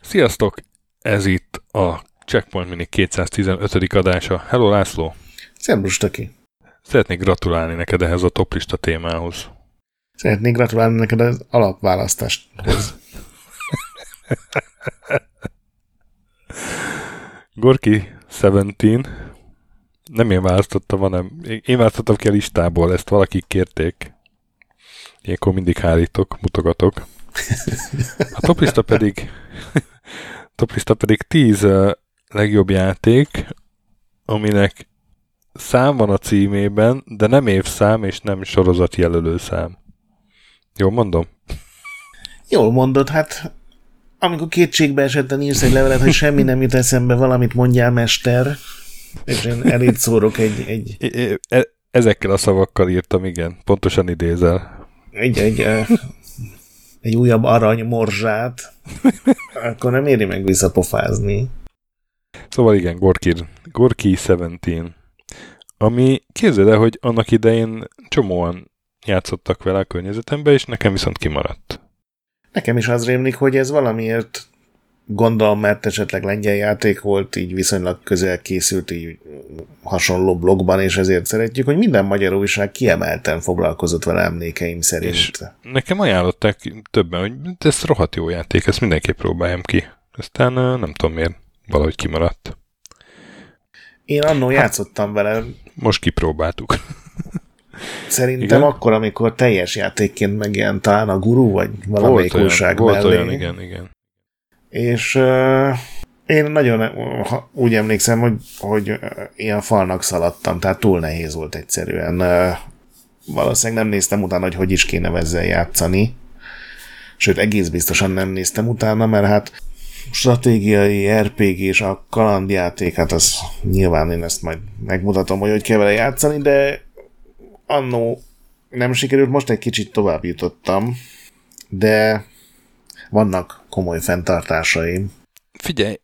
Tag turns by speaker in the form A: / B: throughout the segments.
A: Sziasztok! Ez itt a Checkpoint Mini 215. adása. Hello László!
B: Szerbus, Töki!
A: Szeretnék gratulálni neked ehhez a toplista témához.
B: Szeretnék gratulálni neked az alapválasztáshoz.
A: Gorki 17. Nem én választottam, hanem én választottam ki a listából, ezt valaki kérték. Ilyenkor mindig hárítok, mutogatok. A toplista pedig toplista pedig 10 legjobb játék, aminek szám van a címében, de nem évszám és nem sorozat jelölő szám. Jól mondom?
B: Jól mondod, hát amikor kétségbe esetten írsz egy levelet, hogy semmi nem jut eszembe, valamit mondjál, mester, és én eléd szórok egy... egy...
A: E- ezekkel a szavakkal írtam, igen. Pontosan idézel.
B: Egy, egy, egy újabb arany morzsát, akkor nem éri meg visszapofázni.
A: Szóval igen, Gorki, Gorki 17. Ami képzeld el, hogy annak idején csomóan játszottak vele a környezetembe, és nekem viszont kimaradt.
B: Nekem is az rémlik, hogy ez valamiért gondolom, mert esetleg lengyel játék volt, így viszonylag közel készült, így hasonló blogban, és ezért szeretjük, hogy minden magyar újság kiemelten foglalkozott vele emlékeim szerint. És
A: nekem ajánlották többen, hogy ez rohadt jó játék, ezt mindenképp próbáljam ki. Aztán nem tudom miért, valahogy kimaradt.
B: Én annó hát, játszottam vele.
A: Most kipróbáltuk.
B: Szerintem igen? akkor, amikor teljes játékként megjelent talán a guru, vagy valamelyik volt újság
A: olyan, mellé. Volt olyan, igen, igen.
B: És uh, én nagyon úgy emlékszem, hogy, hogy ilyen falnak szaladtam, tehát túl nehéz volt egyszerűen. Uh, valószínűleg nem néztem utána, hogy hogy is kéne ezzel játszani. Sőt, egész biztosan nem néztem utána, mert hát stratégiai RPG és a kalandjáték, hát az nyilván én ezt majd megmutatom, hogy hogy kell vele játszani, de annó nem sikerült, most egy kicsit tovább jutottam, de vannak komoly fenntartásaim.
A: Figyelj,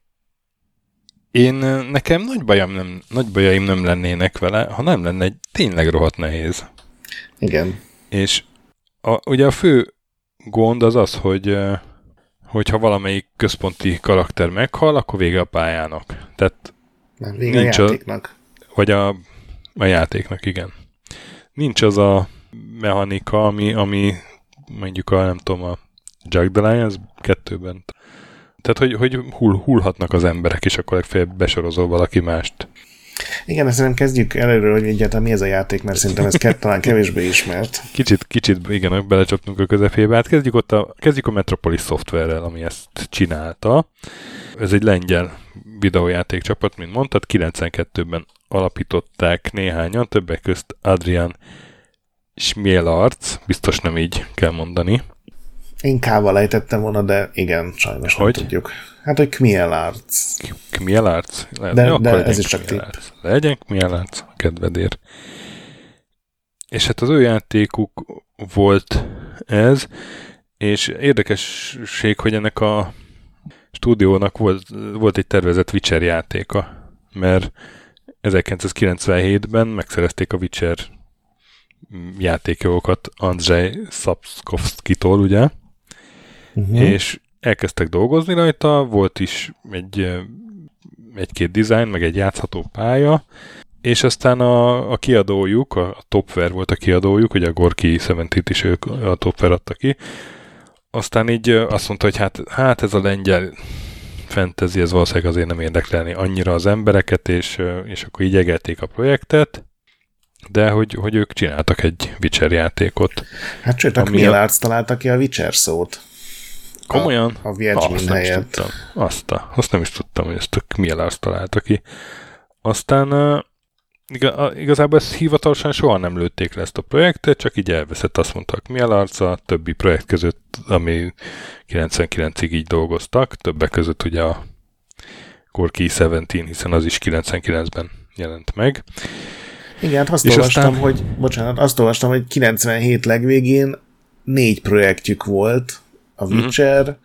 A: én nekem nagy, bajom nem, nagy bajaim nem lennének vele, ha nem lenne egy tényleg rohadt nehéz.
B: Igen.
A: És a, ugye a fő gond az az, hogy hogyha valamelyik központi karakter meghal, akkor vége a pályának. Tehát
B: nem, vége nincs a játéknak.
A: A, vagy a, a játéknak, igen. Nincs az a mechanika, ami, ami mondjuk a, nem tudom, a Jack the Lions kettőben. Tehát, hogy, hogy hull, hullhatnak az emberek, és akkor legfeljebb besorozol valaki mást.
B: Igen, ezt nem kezdjük előről, hogy egyáltalán mi ez a játék, mert szerintem ez kett, talán kevésbé ismert.
A: Kicsit, kicsit igen, belecsaptunk a közepébe. Hát kezdjük ott a, kezdjük a Metropolis szoftverrel, ami ezt csinálta. Ez egy lengyel videójáték csapat, mint mondtad, 92-ben alapították néhányan, többek közt Adrian Smielarc, biztos nem így kell mondani.
B: Én kával ejtettem volna, de igen, sajnos hogy? nem tudjuk. Hát, hogy Kmielarc.
A: Kmielarc?
B: De, Jó, de ez is csak tipp.
A: Legyen Kmielarc, a kedvedér. És hát az ő játékuk volt ez, és érdekesség, hogy ennek a stúdiónak volt, volt egy tervezett Witcher játéka, mert 1997-ben megszerezték a Witcher játékjogokat Andrzej Szapszkovszkitól, ugye? Uh-huh. És elkezdtek dolgozni rajta, volt is egy, egy-két design, meg egy játszható pálya, és aztán a, a kiadójuk, a, a Topware volt a kiadójuk, ugye a Gorki 70 is ők a Topware adta ki, aztán így azt mondta, hogy hát, hát ez a lengyel fantasy, ez valószínűleg azért nem érdekelni annyira az embereket, és, és akkor így egelték a projektet, de hogy, hogy ők csináltak egy Witcher játékot.
B: Hát sőt, a Kmilárc találta ki a Witcher szót.
A: Komolyan?
B: A, a Virgin azt
A: helyett. Nem azt, a, azt nem is tudtam, hogy ezt a Kmilárc találta ki. Aztán uh, igazából ezt hivatalosan soha nem lőtték le ezt a projektet, csak így elveszett, azt mondtak mi a többi projekt között, ami 99-ig így dolgoztak, többek között ugye a Corki 17, hiszen az is 99-ben jelent meg.
B: Igen, hát azt És olvastam, aztán... hogy, bocsánat, azt olvastam, hogy 97 legvégén négy projektjük volt, a mhm. Witcher, mm-hmm.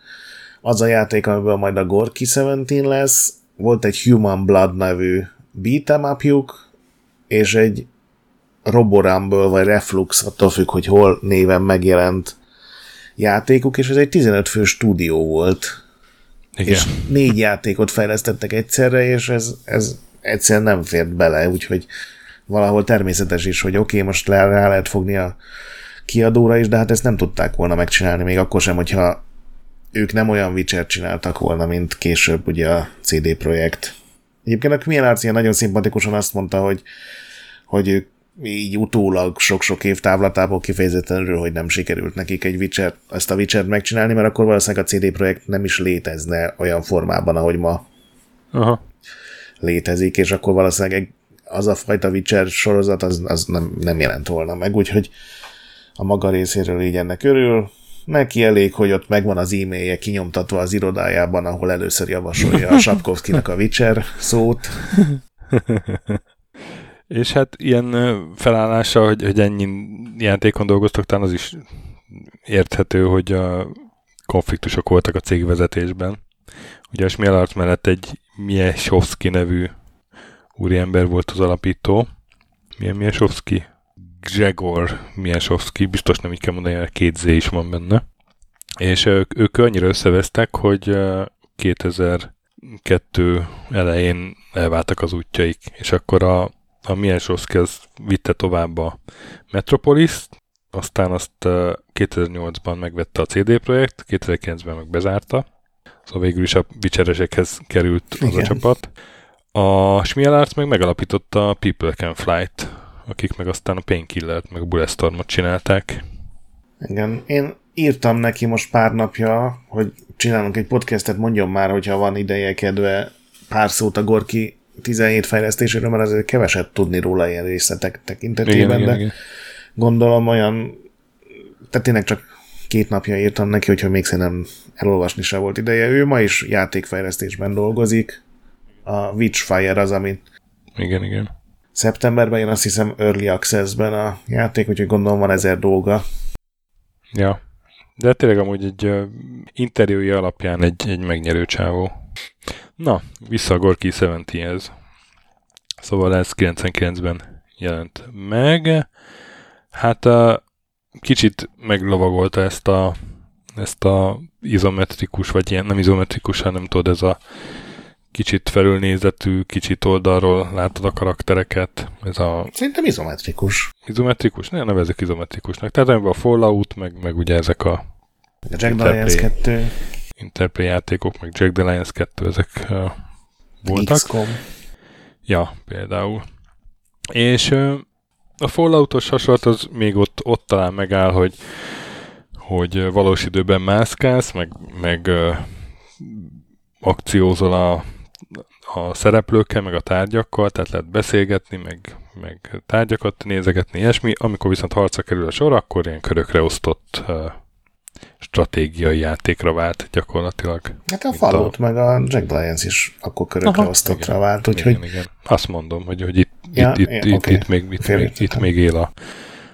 B: az a játék, amiben majd a Gorki 17 lesz, volt egy Human Blood nevű beat'em upjuk, és egy Roborumble vagy Reflux, attól függ, hogy hol néven megjelent játékuk, és ez egy 15 fő stúdió volt. Igen. És négy játékot fejlesztettek egyszerre, és ez, ez egyszerűen nem fért bele, úgyhogy valahol természetes is, hogy oké, okay, most le, rá lehet fogni a kiadóra is, de hát ezt nem tudták volna megcsinálni, még akkor sem, hogyha ők nem olyan witcher csináltak volna, mint később ugye a CD Projekt. Egyébként a Kmiel Arcia nagyon szimpatikusan azt mondta, hogy, hogy ők így utólag sok-sok év távlatából kifejezetten örül, hogy nem sikerült nekik egy Witcher, ezt a witcher megcsinálni, mert akkor valószínűleg a CD Projekt nem is létezne olyan formában, ahogy ma Aha. létezik, és akkor valószínűleg az a fajta Witcher sorozat az, az nem, nem jelent volna meg, úgyhogy a maga részéről így ennek örül. Neki elég, hogy ott megvan az e-mailje kinyomtatva az irodájában, ahol először javasolja a Sapkowski-nak a Witcher szót.
A: És hát ilyen felállása, hogy, hogy ennyi játékon dolgoztak, talán az is érthető, hogy a konfliktusok voltak a cégvezetésben. Ugye a Smielart mellett egy Miesowski nevű úriember volt az alapító. Milyen Miesowski? Gregor Miesowski, biztos nem így kell mondani, mert két Z is van benne. És ők, ők annyira összevesztek, hogy 2002 elején elváltak az útjaik, és akkor a, a Miesowski az vitte tovább a Metropolis, aztán azt 2008-ban megvette a CD Projekt, 2009-ben meg bezárta, szóval végül is a vicseresekhez került az Igen. a csapat. A Schmielarts meg megalapította a People Can Flight, akik meg aztán a Painkillert, meg a Bulletstormot csinálták.
B: Igen, én írtam neki most pár napja, hogy csinálunk egy podcastet, mondjon már, hogyha van ideje, kedve pár szót a Gorki 17 fejlesztéséről, mert azért keveset tudni róla ilyen részletek tekintetében, igen, de igen, igen. gondolom olyan, tehát tényleg csak két napja írtam neki, hogyha még nem elolvasni se volt ideje. Ő ma is játékfejlesztésben dolgozik, a Witchfire az, amit
A: igen, igen.
B: Szeptemberben jön azt hiszem Early Access-ben a játék, úgyhogy gondolom van ezer dolga.
A: Ja, de tényleg amúgy egy uh, interjúja alapján egy, egy megnyerő csávó. Na, vissza a Gorky 70-hez. Szóval ez 99-ben jelent meg. Hát uh, kicsit meglovagolta ezt a ezt a izometrikus, vagy ilyen nem izometrikus, hanem tudod, ez a kicsit felülnézetű, kicsit oldalról látod a karaktereket. Ez a...
B: Szerintem izometrikus.
A: Izometrikus? Ne, nevezzük izometrikusnak. Tehát ebben a Fallout, meg, meg ugye ezek a...
B: A Jack the Lions 2.
A: Interplay játékok, meg Jack the Lions 2, ezek uh, voltak.
B: XCOM.
A: Ja, például. És uh, a Falloutos hasonlat az még ott, ott talán megáll, hogy hogy valós időben mászkálsz, meg, meg uh, akciózol a a szereplőkkel, meg a tárgyakkal, tehát lehet beszélgetni, meg, meg tárgyakat nézegetni, ilyesmi. Amikor viszont harca kerül a sor, akkor ilyen körökre osztott uh, stratégiai játékra vált gyakorlatilag.
B: Hát a Fallout, a... meg a Jack Lions is akkor körökre Aha, osztottra igen, vált, úgyhogy...
A: Igen, igen. Azt mondom, hogy, hogy itt, ja, itt, itt, okay. itt, még, itt, még, itt még él a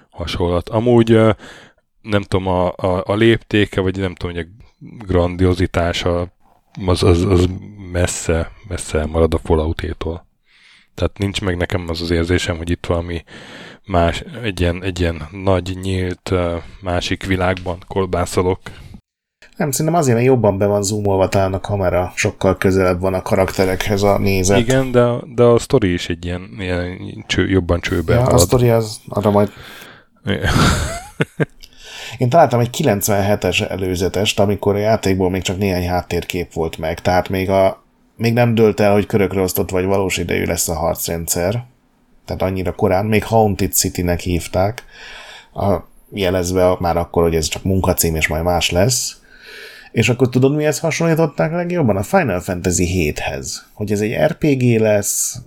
A: hasonlat. Amúgy uh, nem tudom, a, a, a léptéke, vagy nem tudom, hogy a grandiozitása az, az, az messze, messze marad a Fallout-tól. Tehát nincs meg nekem az az érzésem, hogy itt valami más, egy ilyen, egy ilyen nagy, nyílt másik világban kolbászolok.
B: Nem, szerintem azért, mert jobban be van zoomolva talán a kamera, sokkal közelebb van a karakterekhez a nézet.
A: Igen, de, de a sztori is egy ilyen, ilyen cső, jobban csőbe ja,
B: halad. a sztori az arra majd... Én találtam egy 97-es előzetest, amikor a játékból még csak néhány háttérkép volt meg, tehát még, a, még nem dölt el, hogy körökre osztott vagy valós idejű lesz a harcrendszer, tehát annyira korán, még Haunted City-nek hívták, a, jelezve már akkor, hogy ez csak munkacím, és majd más lesz. És akkor tudod, mihez hasonlították legjobban? A Final Fantasy 7-hez. Hogy ez egy RPG lesz,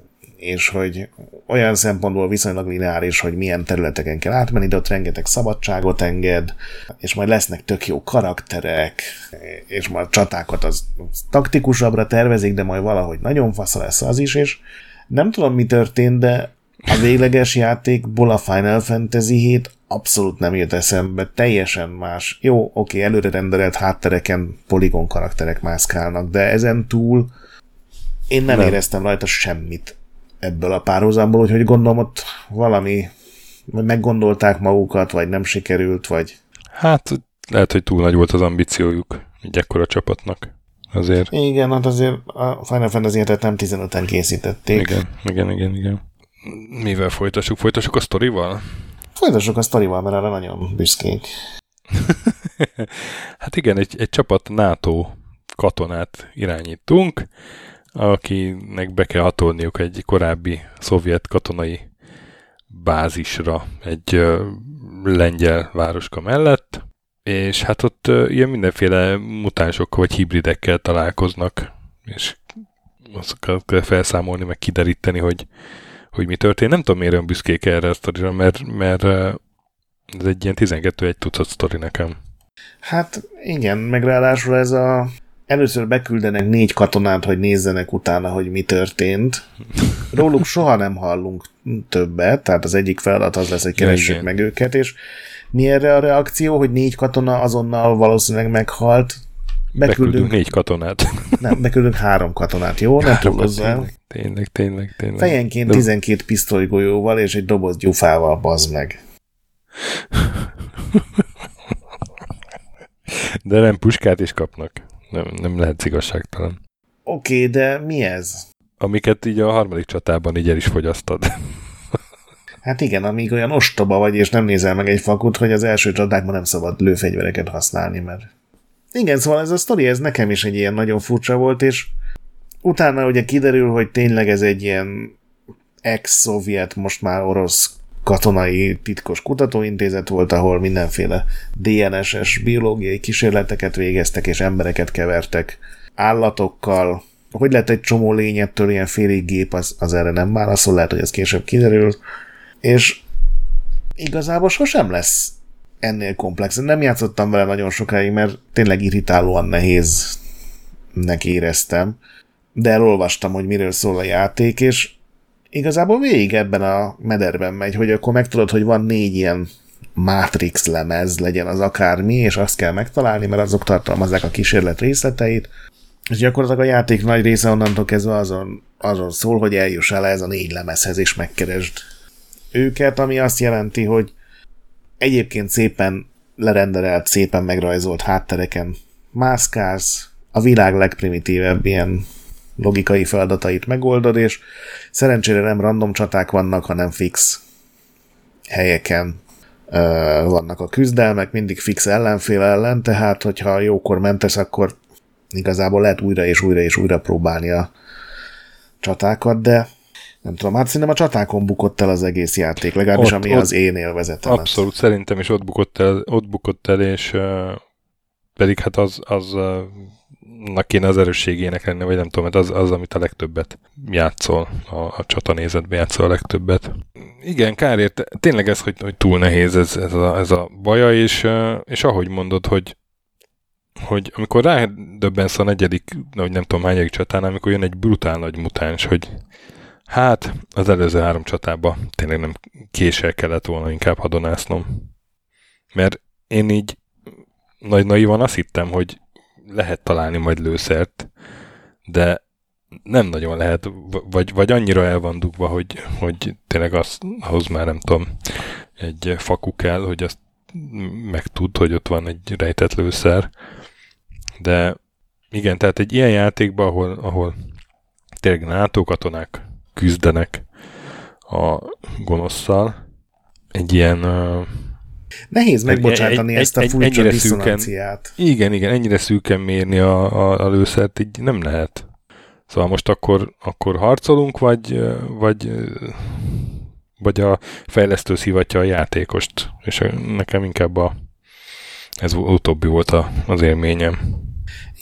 B: és hogy olyan szempontból viszonylag lineáris, hogy milyen területeken kell átmenni, de ott rengeteg szabadságot enged, és majd lesznek tök jó karakterek, és majd csatákat az taktikusabbra tervezik, de majd valahogy nagyon fasza lesz az is, és nem tudom, mi történt, de a végleges játékból a Final Fantasy 7 abszolút nem jött eszembe, teljesen más. Jó, oké, előre renderelt háttereken poligon karakterek mászkálnak, de ezen túl én nem, nem. éreztem rajta semmit ebből a párhuzamból, úgyhogy gondolom ott valami, vagy meggondolták magukat, vagy nem sikerült, vagy...
A: Hát lehet, hogy túl nagy volt az ambíciójuk egy ekkora csapatnak. Azért.
B: Igen, hát azért a Final Fantasy 7 nem 15-en készítették.
A: Igen, igen, igen, igen. Mivel folytassuk? Folytassuk a sztorival?
B: Folytassuk a sztorival, mert arra nagyon büszkék.
A: hát igen, egy, egy csapat NATO katonát irányítunk, akinek be kell hatolniuk egy korábbi szovjet katonai bázisra egy lengyel városka mellett, és hát ott ilyen mindenféle mutánsokkal vagy hibridekkel találkoznak, és azokat kell felszámolni, meg kideríteni, hogy, hogy mi történt. Nem tudom, miért olyan büszkék erre a sztorira, mert, mert ez egy ilyen 12 egy tucat sztori nekem.
B: Hát igen, meg ráadásul ez a először beküldenek négy katonát, hogy nézzenek utána, hogy mi történt. Róluk soha nem hallunk többet, tehát az egyik feladat az lesz, hogy keressük meg őket, és mi erre a reakció, hogy négy katona azonnal valószínűleg meghalt?
A: Beküldünk, beküldünk négy katonát.
B: Nem, beküldünk három katonát, jó? Ne túlozzál.
A: Tényleg, tényleg, tényleg.
B: Fejenként De... 12 pisztolygolyóval és egy doboz gyufával, bazd meg.
A: De nem puskát is kapnak. Nem, nem lehet igazságtalan.
B: Oké, okay, de mi ez?
A: Amiket így a harmadik csatában így el is fogyasztad.
B: Hát igen, amíg olyan ostoba vagy, és nem nézel meg egy fakut, hogy az első csatákban nem szabad lőfegyvereket használni, mert... Igen, szóval ez a sztori, ez nekem is egy ilyen nagyon furcsa volt, és utána ugye kiderül, hogy tényleg ez egy ilyen ex-szovjet, most már orosz katonai titkos kutatóintézet volt, ahol mindenféle DNS-es biológiai kísérleteket végeztek, és embereket kevertek állatokkal. Hogy lett egy csomó lényettől ilyen félig gép, az, az erre nem válaszol, lehet, hogy ez később kiderül. És igazából sosem lesz ennél komplex. Nem játszottam vele nagyon sokáig, mert tényleg irritálóan nehéz neki éreztem, de elolvastam, hogy miről szól a játék, és igazából végig ebben a mederben megy, hogy akkor megtudod, hogy van négy ilyen Matrix lemez, legyen az akármi, és azt kell megtalálni, mert azok tartalmazzák a kísérlet részleteit, és gyakorlatilag a játék nagy része onnantól kezdve azon, azon szól, hogy eljuss el ez a négy lemezhez, és megkeresd őket, ami azt jelenti, hogy egyébként szépen lerenderelt, szépen megrajzolt háttereken mászkálsz, a világ legprimitívebb ilyen logikai feladatait megoldod, és szerencsére nem random csaták vannak, hanem fix helyeken ö, vannak a küzdelmek, mindig fix ellenfél ellen, tehát hogyha jókor mentes, akkor igazából lehet újra és újra és újra próbálni a csatákat, de nem tudom, hát szerintem a csatákon bukott el az egész játék, legalábbis ott, ami ott, az én élvezetem.
A: Abszolút, szerintem is ott bukott el, ott bukott el és uh, pedig hát az, az uh, kéne az erősségének lenni, vagy nem tudom, mert az, az amit a legtöbbet játszol, a, a csatanézetben játszol a legtöbbet. Igen, kárért, tényleg ez, hogy, hogy túl nehéz ez, ez, a, ez a baja, és, és ahogy mondod, hogy hogy amikor rádöbbensz a negyedik, vagy nem tudom hányadik csatán, amikor jön egy brutál nagy mutáns, hogy hát az előző három csatába tényleg nem késel kellett volna inkább hadonásznom. Mert én így nagy naivan azt hittem, hogy lehet találni majd lőszert, de nem nagyon lehet, vagy, vagy annyira el van dugva, hogy, hogy tényleg az, ahhoz már nem tudom, egy faku kell, hogy azt megtud, hogy ott van egy rejtett lőszer. De igen, tehát egy ilyen játékban, ahol, ahol tényleg NATO katonák küzdenek a gonoszszal, egy ilyen
B: Nehéz megbocsátani egy, ezt a furcsa egy, diszonanciát.
A: Szűken, igen, igen, ennyire szűken mérni a, a, a lőszert, így nem lehet. Szóval most akkor, akkor harcolunk, vagy, vagy, vagy a fejlesztő szivatja a játékost, és nekem inkább a, ez utóbbi volt a, az élményem.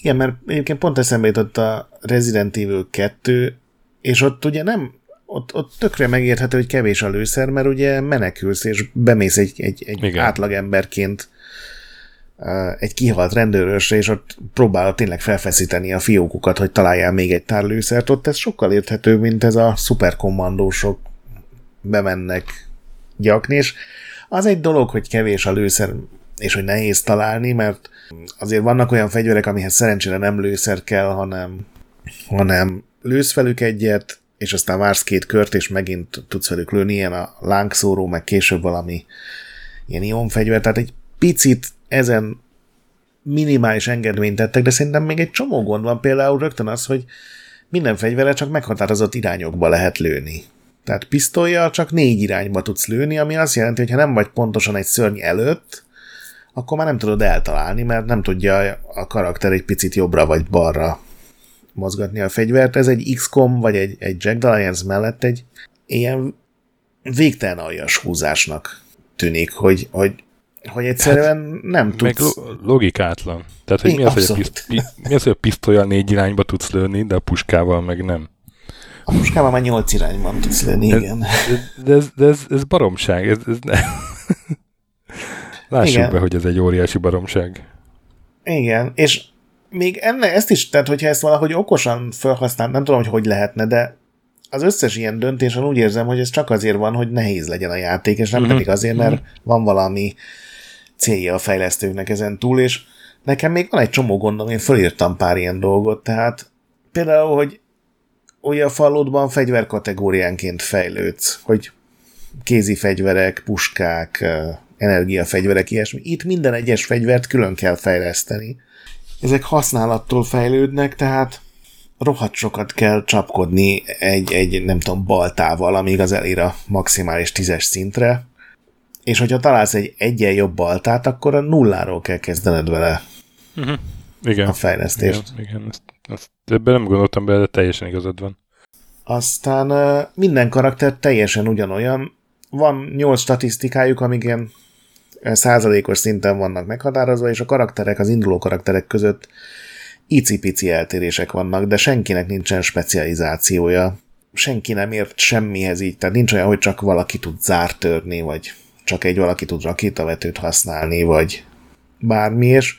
B: Igen, mert egyébként pont eszembe jutott a Resident Evil 2, és ott ugye nem ott, ott tökre megérthető, hogy kevés a lőszer, mert ugye menekülsz, és bemész egy, egy, egy átlagemberként egy kihalt rendőrösre, és ott próbál tényleg felfeszíteni a fiókukat, hogy találjál még egy tár lőszert, ott ez sokkal érthetőbb, mint ez a szuperkommandósok bemennek gyakni, és az egy dolog, hogy kevés a lőszer, és hogy nehéz találni, mert azért vannak olyan fegyverek, amihez szerencsére nem lőszer kell, hanem, hanem lősz velük egyet, és aztán vársz két kört, és megint tudsz velük lőni, ilyen a lángszóró, meg később valami ilyen ionfegyver, tehát egy picit ezen minimális engedményt tettek, de szerintem még egy csomó gond van, például rögtön az, hogy minden fegyvere csak meghatározott irányokba lehet lőni. Tehát pisztolyjal csak négy irányba tudsz lőni, ami azt jelenti, hogy ha nem vagy pontosan egy szörny előtt, akkor már nem tudod eltalálni, mert nem tudja a karakter egy picit jobbra vagy balra mozgatni a fegyvert. Ez egy XCOM vagy egy, egy Jack Alliance mellett egy ilyen végtelen aljas húzásnak tűnik, hogy, hogy, hogy egyszerűen hát, nem tudsz... Meg
A: logikátlan. Tehát, hogy mi az, hogy a, piszt, mi az, hogy a pisztolyal négy irányba tudsz lőni, de a puskával meg nem.
B: A puskával már nyolc irányban tudsz lőni,
A: de,
B: igen.
A: De, de, ez, de ez, ez baromság. Ez, ez ne. Lássuk igen. be, hogy ez egy óriási baromság.
B: Igen, és még enne, ezt is, tehát hogyha ezt valahogy okosan felhasznál, nem tudom, hogy hogy lehetne, de az összes ilyen döntésen úgy érzem, hogy ez csak azért van, hogy nehéz legyen a játék, és nem uh-huh. pedig azért, mert uh-huh. van valami célja a fejlesztőknek ezen túl, és nekem még van egy csomó gondom, én fölírtam pár ilyen dolgot, tehát például, hogy ugye a falódban fegyverkategóriánként fejlődsz, hogy kézi fegyverek, puskák, energiafegyverek, ilyesmi. Itt minden egyes fegyvert külön kell fejleszteni. Ezek használattól fejlődnek, tehát rohadt sokat kell csapkodni egy, egy nem tudom, baltával, amíg az elér a maximális tízes szintre, és hogyha találsz egy egyen jobb baltát, akkor a nulláról kell kezdened vele uh-huh.
A: igen.
B: a fejlesztést.
A: Igen, igen. Ezt, ezt, ebben nem gondoltam bele, de teljesen igazad van.
B: Aztán minden karakter teljesen ugyanolyan. Van nyolc statisztikájuk, amik ilyen százalékos szinten vannak meghatározva, és a karakterek, az induló karakterek között icipici eltérések vannak, de senkinek nincsen specializációja. Senki nem ért semmihez így, tehát nincs olyan, hogy csak valaki tud zártörni, vagy csak egy valaki tud rakétavetőt használni, vagy bármi, és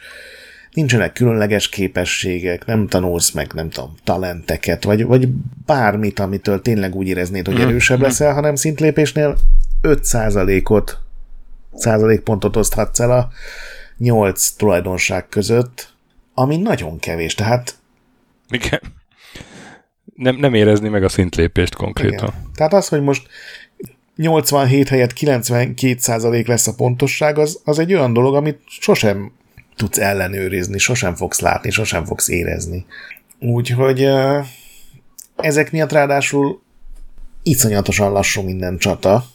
B: nincsenek különleges képességek, nem tanulsz meg, nem tudom, talenteket, vagy, vagy bármit, amitől tényleg úgy éreznéd, hogy mhm. erősebb mhm. leszel, hanem szintlépésnél 5%-ot, százalékpontot oszthatsz el a 8 tulajdonság között, ami nagyon kevés, tehát...
A: Igen. Nem, nem érezni meg a szintlépést konkrétan. Igen.
B: Tehát az, hogy most 87 helyett 92 százalék lesz a pontosság, az, az egy olyan dolog, amit sosem tudsz ellenőrizni, sosem fogsz látni, sosem fogsz érezni. Úgyhogy ezek miatt ráadásul iszonyatosan lassú minden csata.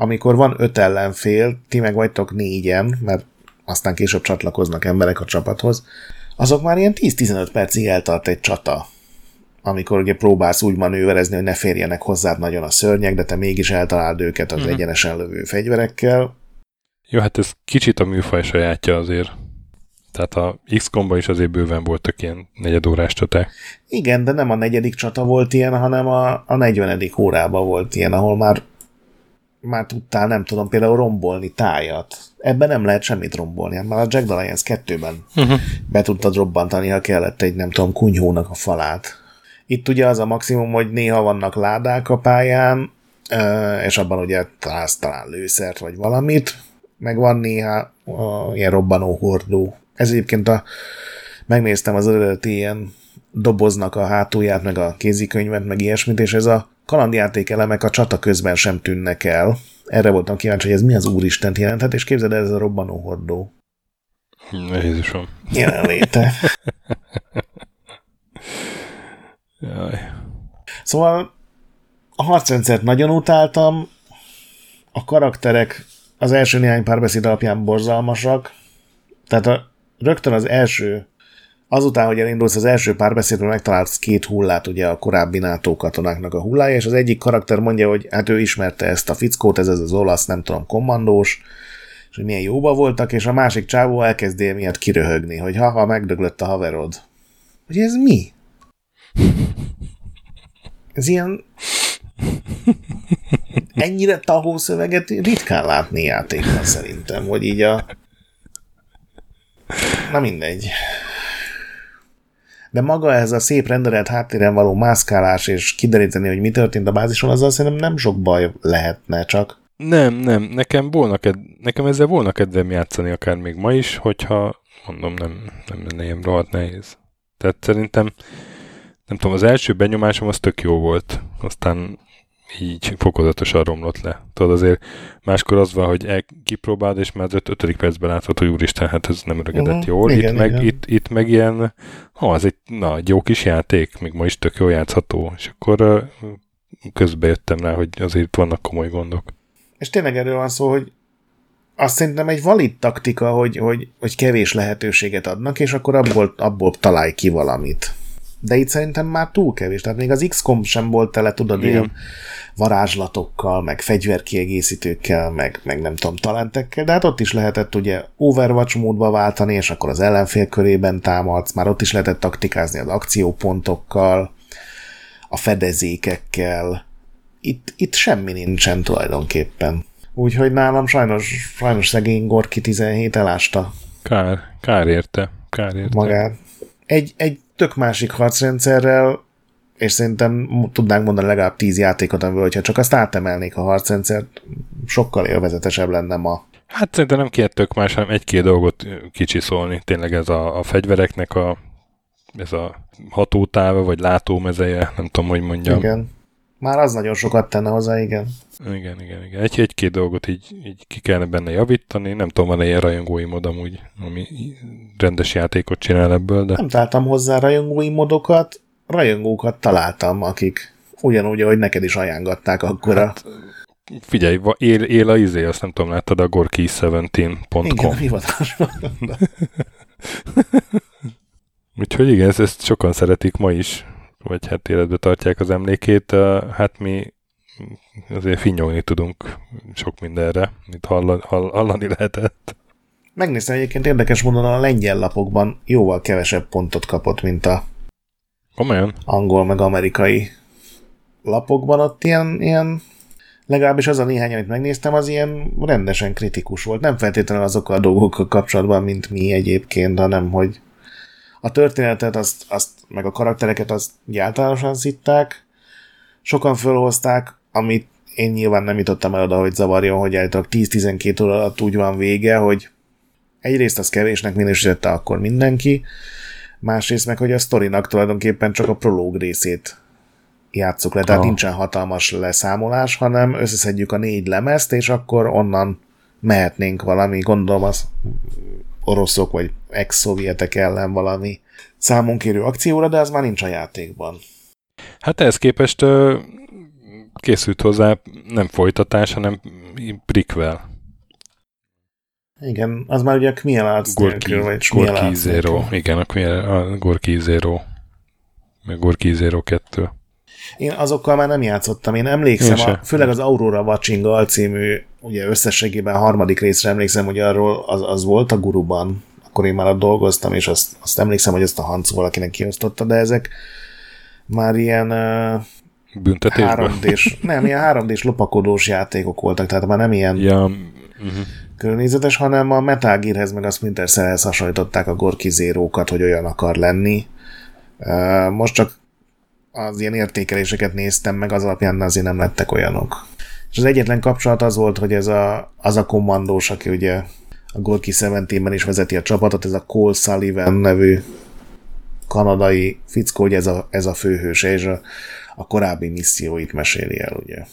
B: Amikor van öt ellenfél, ti meg vagytok négyen, mert aztán később csatlakoznak emberek a csapathoz, azok már ilyen 10-15 percig eltart egy csata, amikor ugye próbálsz úgy manőverezni, hogy ne férjenek hozzád nagyon a szörnyek, de te mégis eltaláld őket az uh-huh. egyenesen lövő fegyverekkel.
A: Jó, hát ez kicsit a műfaj sajátja azért. Tehát a x is azért bőven voltak ilyen negyedórás csaták.
B: Igen, de nem a negyedik csata volt ilyen, hanem a, a 40. órában volt ilyen, ahol már már tudtál, nem tudom, például rombolni tájat. Ebben nem lehet semmit rombolni. Hát már a Jack Alliance 2-ben uh-huh. be tudtad robbantani, ha kellett egy, nem tudom, kunyhónak a falát. Itt ugye az a maximum, hogy néha vannak ládák a pályán, és abban ugye találsz talán lőszert vagy valamit, meg van néha ilyen robbanó hordó. Ez egyébként a, megnéztem az eredeti ilyen doboznak a hátulját, meg a kézikönyvet, meg ilyesmit, és ez a kalandjáték elemek a csata közben sem tűnnek el. Erre voltam kíváncsi, hogy ez mi az úristen jelenthet, és képzeld ez a robbanó hordó.
A: Jézusom.
B: Jelenléte.
A: Jaj.
B: Szóval a harcrendszert nagyon utáltam, a karakterek az első néhány párbeszéd alapján borzalmasak, tehát a, rögtön az első Azután, hogy elindulsz az első párbeszédben, megtalálsz két hullát, ugye a korábbi NATO katonáknak a hullája, és az egyik karakter mondja, hogy hát ő ismerte ezt a fickót, ez, az olasz, nem tudom, kommandós, és hogy milyen jóba voltak, és a másik csávó elkezdi miatt kiröhögni, hogy ha-ha, megdöglött a haverod. Hogy ez mi? Ez ilyen ennyire tahó szöveget ritkán látni játékban szerintem, hogy így a Na mindegy de maga ez a szép renderelt háttéren való mászkálás és kideríteni, hogy mi történt a bázison, azzal szerintem nem sok baj lehetne csak.
A: Nem, nem, nekem, volna ked- nekem ezzel volna kedvem játszani akár még ma is, hogyha mondom, nem, nem lenne ilyen rohadt nehéz. Tehát szerintem nem tudom, az első benyomásom az tök jó volt, aztán így fokozatosan romlott le. Tudod, azért máskor az van, hogy el, kipróbáld, és már az öt, ötödik percben látod, hogy úristen, hát ez nem öregedett uh-huh. jól. Igen, itt, igen. Meg, itt, itt meg ilyen, ha, ez egy, na, egy jó kis játék, még ma is tök jó játszható, és akkor közbe jöttem rá, hogy azért vannak komoly gondok.
B: És tényleg erről van szó, hogy azt szerintem egy valid taktika, hogy, hogy, hogy kevés lehetőséget adnak, és akkor abból, abból találj ki valamit. De itt szerintem már túl kevés. Tehát még az XCOM sem volt tele, tudod, Igen. ilyen varázslatokkal, meg fegyverkiegészítőkkel, meg, meg nem tudom, talentekkel, de hát ott is lehetett ugye Overwatch módba váltani, és akkor az ellenfél körében támadsz, már ott is lehetett taktikázni az akciópontokkal, a fedezékekkel. Itt, itt semmi nincsen tulajdonképpen. Úgyhogy nálam sajnos, sajnos szegény Gorki 17 elásta.
A: Kár, kár érte. Kár érte.
B: Magát. Egy, egy tök másik harcrendszerrel, és szerintem tudnánk mondani legalább tíz játékot, amiből, hogyha csak azt átemelnék a harcrendszert, sokkal élvezetesebb lenne ma.
A: Hát szerintem nem két tök más, hanem egy-két dolgot kicsiszolni. Tényleg ez a, a fegyvereknek a ez a hatótáva, vagy látómezeje, nem tudom, hogy mondjam.
B: Igen. Már az nagyon sokat tenne hozzá, igen.
A: Igen, igen, igen. Egy, egy-két dolgot így, így ki kellene benne javítani. Nem tudom, van-e ilyen rajongói mod amúgy, ami rendes játékot csinál ebből, de...
B: Nem találtam hozzá rajongói modokat, rajongókat találtam, akik ugyanúgy, ahogy neked is ajánlatták akkor hát,
A: Figyelj, él, él a izé, azt nem tudom, láttad a gorki17.com.
B: Igen, hivatásban.
A: Úgyhogy igen, ezt, ezt sokan szeretik ma is, vagy hát életbe tartják az emlékét. Hát mi azért finnyogni tudunk sok mindenre, mint hall, hall, hallani lehetett.
B: Megnéztem egyébként érdekes módon a lengyel lapokban jóval kevesebb pontot kapott, mint a
A: Komolyan?
B: angol meg amerikai lapokban. Ott ilyen, ilyen legalábbis az a néhány, amit megnéztem, az ilyen rendesen kritikus volt. Nem feltétlenül azokkal a dolgokkal kapcsolatban, mint mi egyébként, hanem hogy a történetet, azt, azt, meg a karaktereket azt általánosan szitták, sokan fölhozták, amit én nyilván nem jutottam el oda, hogy zavarjon, hogy állítólag 10-12 óra alatt úgy van vége, hogy egyrészt az kevésnek minősítette akkor mindenki, másrészt meg, hogy a sztorinak tulajdonképpen csak a prológ részét játsszuk le, tehát oh. nincsen hatalmas leszámolás, hanem összeszedjük a négy lemezt, és akkor onnan mehetnénk valami, gondolom az oroszok vagy ex-szovjetek ellen valami számonkérő akcióra, de ez már nincs a játékban.
A: Hát ehhez képest készült hozzá nem folytatás, hanem prequel.
B: Igen, az már ugye a Kmielác
A: Gorki, vagy Gorki Zero. Igen, a, a Gorki Zero. Meg Gorki Zero 2.
B: Én azokkal már nem játszottam. Én emlékszem, Én a, főleg az Aurora Watching című, ugye összességében a harmadik részre emlékszem, hogy arról az, az volt a guruban. Akkor én már ott dolgoztam, és azt, azt emlékszem, hogy ezt a Hancu valakinek kiosztotta, de ezek már ilyen uh,
A: Büntetésben?
B: 3D-s, nem, ilyen 3D-s lopakodós játékok voltak, tehát már nem ilyen
A: ja, uh-huh.
B: környezetes, hanem a Metal Gearhez meg a Splinter Cell-hez hasonlították a Gorki Zero-kat, hogy olyan akar lenni. Uh, most csak az ilyen értékeléseket néztem meg, az alapján azért nem lettek olyanok. És az egyetlen kapcsolat az volt, hogy ez a, az a kommandós, aki ugye a Gorki 17 is vezeti a csapatot, ez a Cole Sullivan nevű kanadai fickó, hogy ez a, ez a főhőse, és a, a korábbi misszióit meséli el, ugye.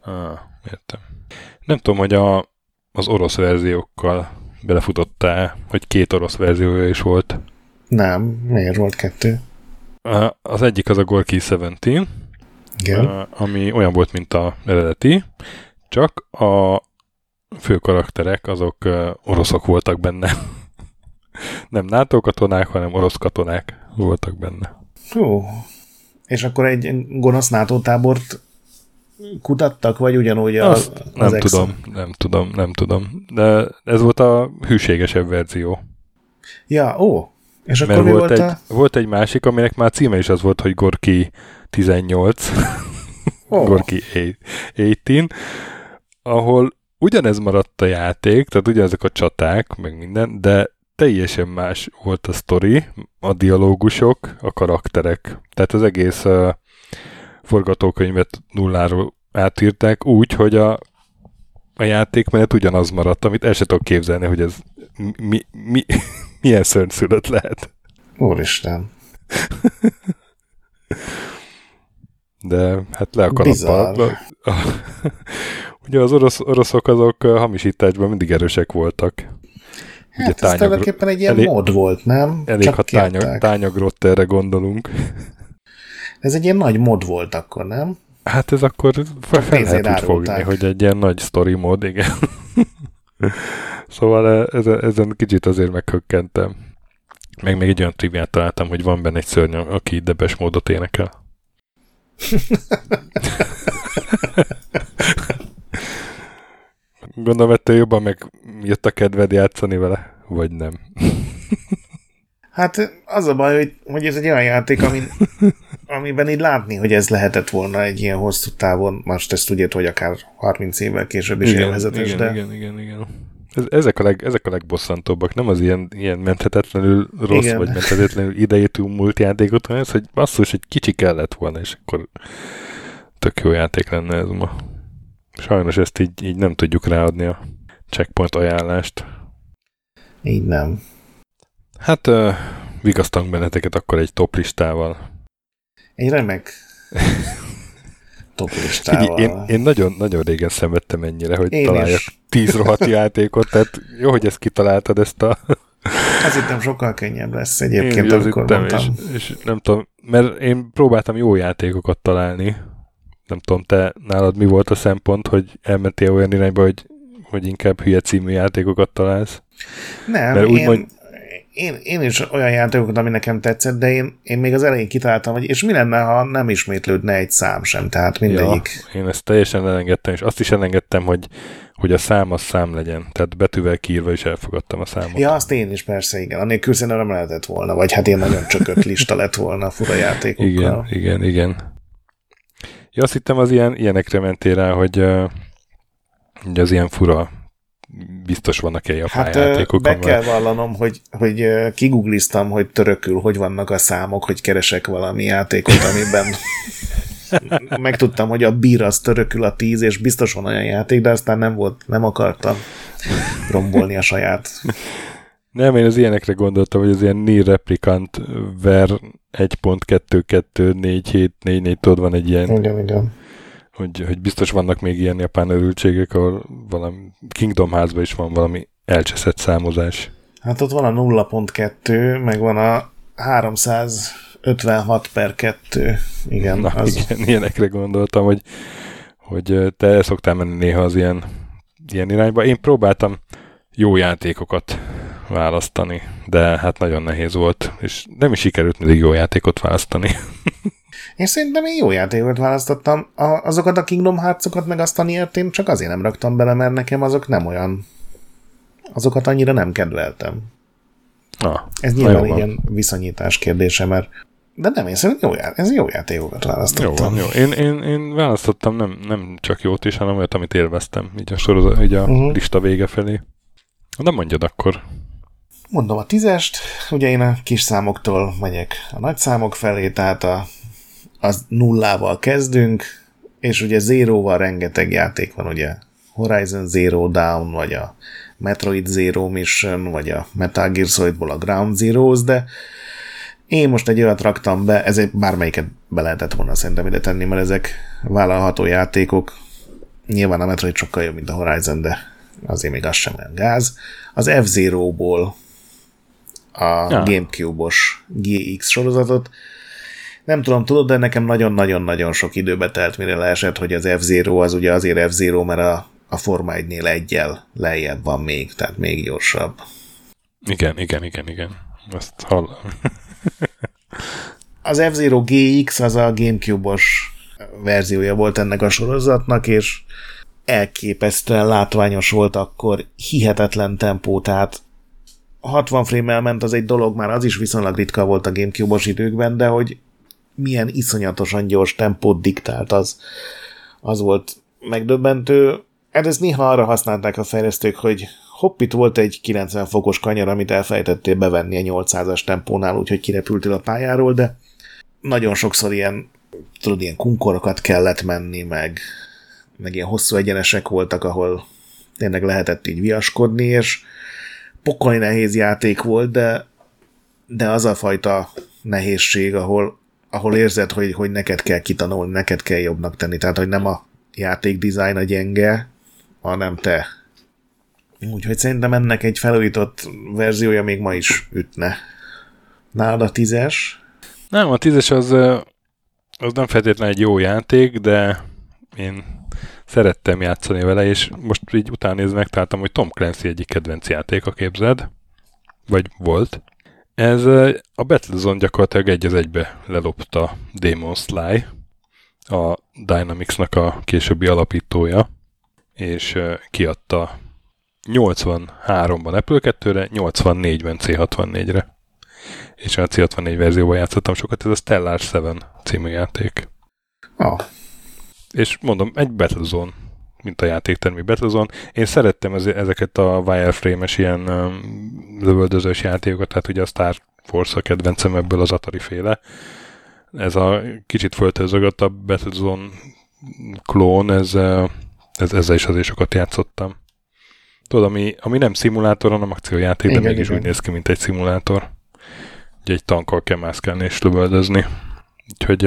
A: Ah, értem. Nem tudom, hogy a, az orosz verziókkal belefutottál, hogy két orosz verziója is volt.
B: Nem, miért volt kettő?
A: Az egyik az a Gorky 17,
B: Igen.
A: ami olyan volt, mint a eredeti, csak a fő karakterek azok oroszok voltak benne. Nem NATO katonák, hanem orosz katonák voltak benne.
B: Jó. És akkor egy gonosz NATO tábort kutattak, vagy ugyanúgy a,
A: Azt az nem ex- tudom, nem tudom, nem tudom. De ez volt a hűségesebb verzió.
B: Ja, ó, és akkor
A: Mert
B: mi
A: volt,
B: volt
A: egy, volt egy másik, aminek már címe is az volt, hogy Gorki 18, oh. Gorki 18, ahol ugyanez maradt a játék, tehát ugyanezek a csaták, meg minden, de teljesen más volt a sztori, a dialógusok, a karakterek. Tehát az egész uh, forgatókönyvet nulláról átírták úgy, hogy a, a játékmenet ugyanaz maradt, amit el sem tudok képzelni, hogy ez mi, mi, milyen szörnyszülött lehet.
B: Úristen.
A: De hát le a kalappal. Ugye az orosz, oroszok azok hamisításban mindig erősek voltak.
B: Hát Ugye ez tulajdonképpen egy ilyen elég, mod volt, nem?
A: Elég, Csak ha tányag, tányagrott erre gondolunk.
B: Ez egy ilyen nagy mod volt akkor, nem?
A: Hát ez akkor fel, fel lehet úgy fogni, hogy egy ilyen nagy story mod, igen. szóval ezen, ezen kicsit azért meghökkentem. Meg még egy olyan triviát találtam, hogy van benne egy szörny, aki debes módot énekel. Gondolom, ettől jobban meg jött a kedved játszani vele, vagy nem?
B: Hát az a baj, hogy, hogy ez egy olyan játék, amin, amiben így látni, hogy ez lehetett volna egy ilyen hosszú távon, most ezt tudjátok, hogy akár 30 évvel később is
A: igen,
B: élvezetes,
A: igen,
B: de...
A: Igen, igen, igen. Ez, ezek, a leg, ezek a legbosszantóbbak, nem az ilyen, ilyen menthetetlenül rossz, igen. vagy menthetetlenül idejétű múlt játékot, hanem ez, hogy basszus, egy kicsi kellett volna, és akkor tök jó játék lenne ez ma. Sajnos ezt így, így nem tudjuk ráadni a checkpoint ajánlást.
B: Így nem.
A: Hát uh, vigasztalunk benneteket akkor egy top listával.
B: Egy remek top listával.
A: én, én nagyon, nagyon régen szenvedtem ennyire, hogy én találjak is. tíz rohadt játékot, tehát jó, hogy ezt kitaláltad, ezt a...
B: Az itt nem sokkal könnyebb lesz egyébként, én amikor mondtam.
A: És, és nem tudom, mert én próbáltam jó játékokat találni, nem tudom, te nálad mi volt a szempont, hogy elmentél olyan irányba, hogy, hogy inkább hülye című játékokat találsz?
B: Nem, Mert úgy én, mond... én, én is olyan játékokat, ami nekem tetszett, de én, én még az elején kitaláltam, hogy és mi lenne, ha nem ismétlődne egy szám sem, tehát mindegyik.
A: Ja, én ezt teljesen elengedtem, és azt is elengedtem, hogy, hogy a szám az szám legyen. Tehát betűvel kiírva is elfogadtam a számot.
B: Ja, azt én is persze, igen. Annélkül szerintem nem lehetett volna, vagy hát én nagyon csökött lista lett volna a fura játékokkal.
A: Igen, igen, igen. Ja, azt hittem az ilyen, ilyenekre mentél rá, hogy, hogy az ilyen fura biztos vannak egy japán hát, játékok.
B: be kell vallanom, hogy, hogy kigugliztam, hogy törökül, hogy vannak a számok, hogy keresek valami játékot, amiben megtudtam, hogy a bír az törökül a tíz, és biztos van olyan játék, de aztán nem volt, nem akartam rombolni a saját.
A: Nem, én az ilyenekre gondoltam, hogy az ilyen Nier Replicant ver 1.22474, tudod, van egy ilyen...
B: Igen, igen.
A: Hogy, hogy biztos vannak még ilyen japán örültségek, ahol valami Kingdom házban is van valami elcseszett számozás.
B: Hát ott van a 0.2, meg van a 356 per 2. Igen,
A: Na, az... igen, ilyenekre gondoltam, hogy, hogy te szoktál menni néha az ilyen, ilyen irányba. Én próbáltam jó játékokat választani, de hát nagyon nehéz volt, és nem is sikerült mindig jó játékot választani.
B: Én szerintem én jó játékot választottam. A, azokat a Kingdom hearts meg azt a niert én csak azért nem raktam bele, mert nekem azok nem olyan... Azokat annyira nem kedveltem.
A: Na,
B: Ez nyilván ilyen viszonyítás kérdése, mert de nem, én szerintem jó, ját, ez jó játékokat választottam.
A: Jó, jó. Én, én, én választottam nem, nem csak jót is, hanem olyat, amit élveztem, így a, sorozat, így a uh-huh. lista vége felé. De mondjad akkor.
B: Mondom a tízest, ugye én a kis számoktól megyek a nagy számok felé, tehát a, az nullával kezdünk, és ugye zéróval rengeteg játék van, ugye Horizon Zero Dawn, vagy a Metroid Zero Mission, vagy a Metal Gear Solidból a Ground Zeroes, de én most egy olyat raktam be, ezért bármelyiket be lehetett volna szerintem ide tenni, mert ezek vállalható játékok. Nyilván a Metroid sokkal jobb, mint a Horizon, de azért még az sem olyan gáz. Az F-Zero-ból a ja. Gamecube-os GX sorozatot. Nem tudom, tudod, de nekem nagyon-nagyon-nagyon sok időbe telt, mire leesett, hogy az F-Zero az ugye azért F-Zero, mert a, a Forma 1-nél egyel lejjebb van még, tehát még gyorsabb.
A: Igen, igen, igen, igen. Azt hallom.
B: az F-Zero GX az a Gamecube-os verziója volt ennek a sorozatnak, és elképesztően látványos volt akkor, hihetetlen tempó, tehát 60 frame ment az egy dolog, már az is viszonylag ritka volt a Gamecube-os időkben, de hogy milyen iszonyatosan gyors tempót diktált, az, az volt megdöbbentő. Hát ezt néha arra használták a fejlesztők, hogy hopp, itt volt egy 90 fokos kanyar, amit elfejtettél bevenni a 800-as tempónál, úgyhogy kirepültél a pályáról, de nagyon sokszor ilyen, tudod, ilyen kunkorokat kellett menni, meg, meg ilyen hosszú egyenesek voltak, ahol tényleg lehetett így viaskodni, és pokoly nehéz játék volt, de, de az a fajta nehézség, ahol ahol érzed, hogy, hogy neked kell kitanulni, neked kell jobbnak tenni. Tehát, hogy nem a játék dizájn a gyenge, hanem te. Úgyhogy szerintem ennek egy felújított verziója még ma is ütne. Nálad a tízes?
A: Nem, a tízes az, az nem feltétlenül egy jó játék, de én szerettem játszani vele, és most így utána nézve megtaláltam, hogy Tom Clancy egyik kedvenc játéka, képzeld, vagy volt. Ez a Battlezone gyakorlatilag egy az egybe lelopta Demon Sly, a Dynamics-nak a későbbi alapítója, és kiadta 83-ban Apple 2-re, 84-ben C64-re. És a C64 verzióban játszottam sokat, ez a Stellar 7 című játék.
B: Ah.
A: És mondom, egy Battlezone, mint a játéktermi Battlezone. Én szerettem ezeket a wireframe-es ilyen um, lövöldözős játékokat, tehát ugye a Star Force a kedvencem ebből az Atari féle. Ez a kicsit a Battlezone klón, ez, ez, ezzel is azért sokat játszottam. Tudod, ami, ami nem szimulátor, hanem akciójáték, de mégis igen. úgy néz ki, mint egy szimulátor. Ugye egy tankkal kell mászkálni és lövöldözni. Úgyhogy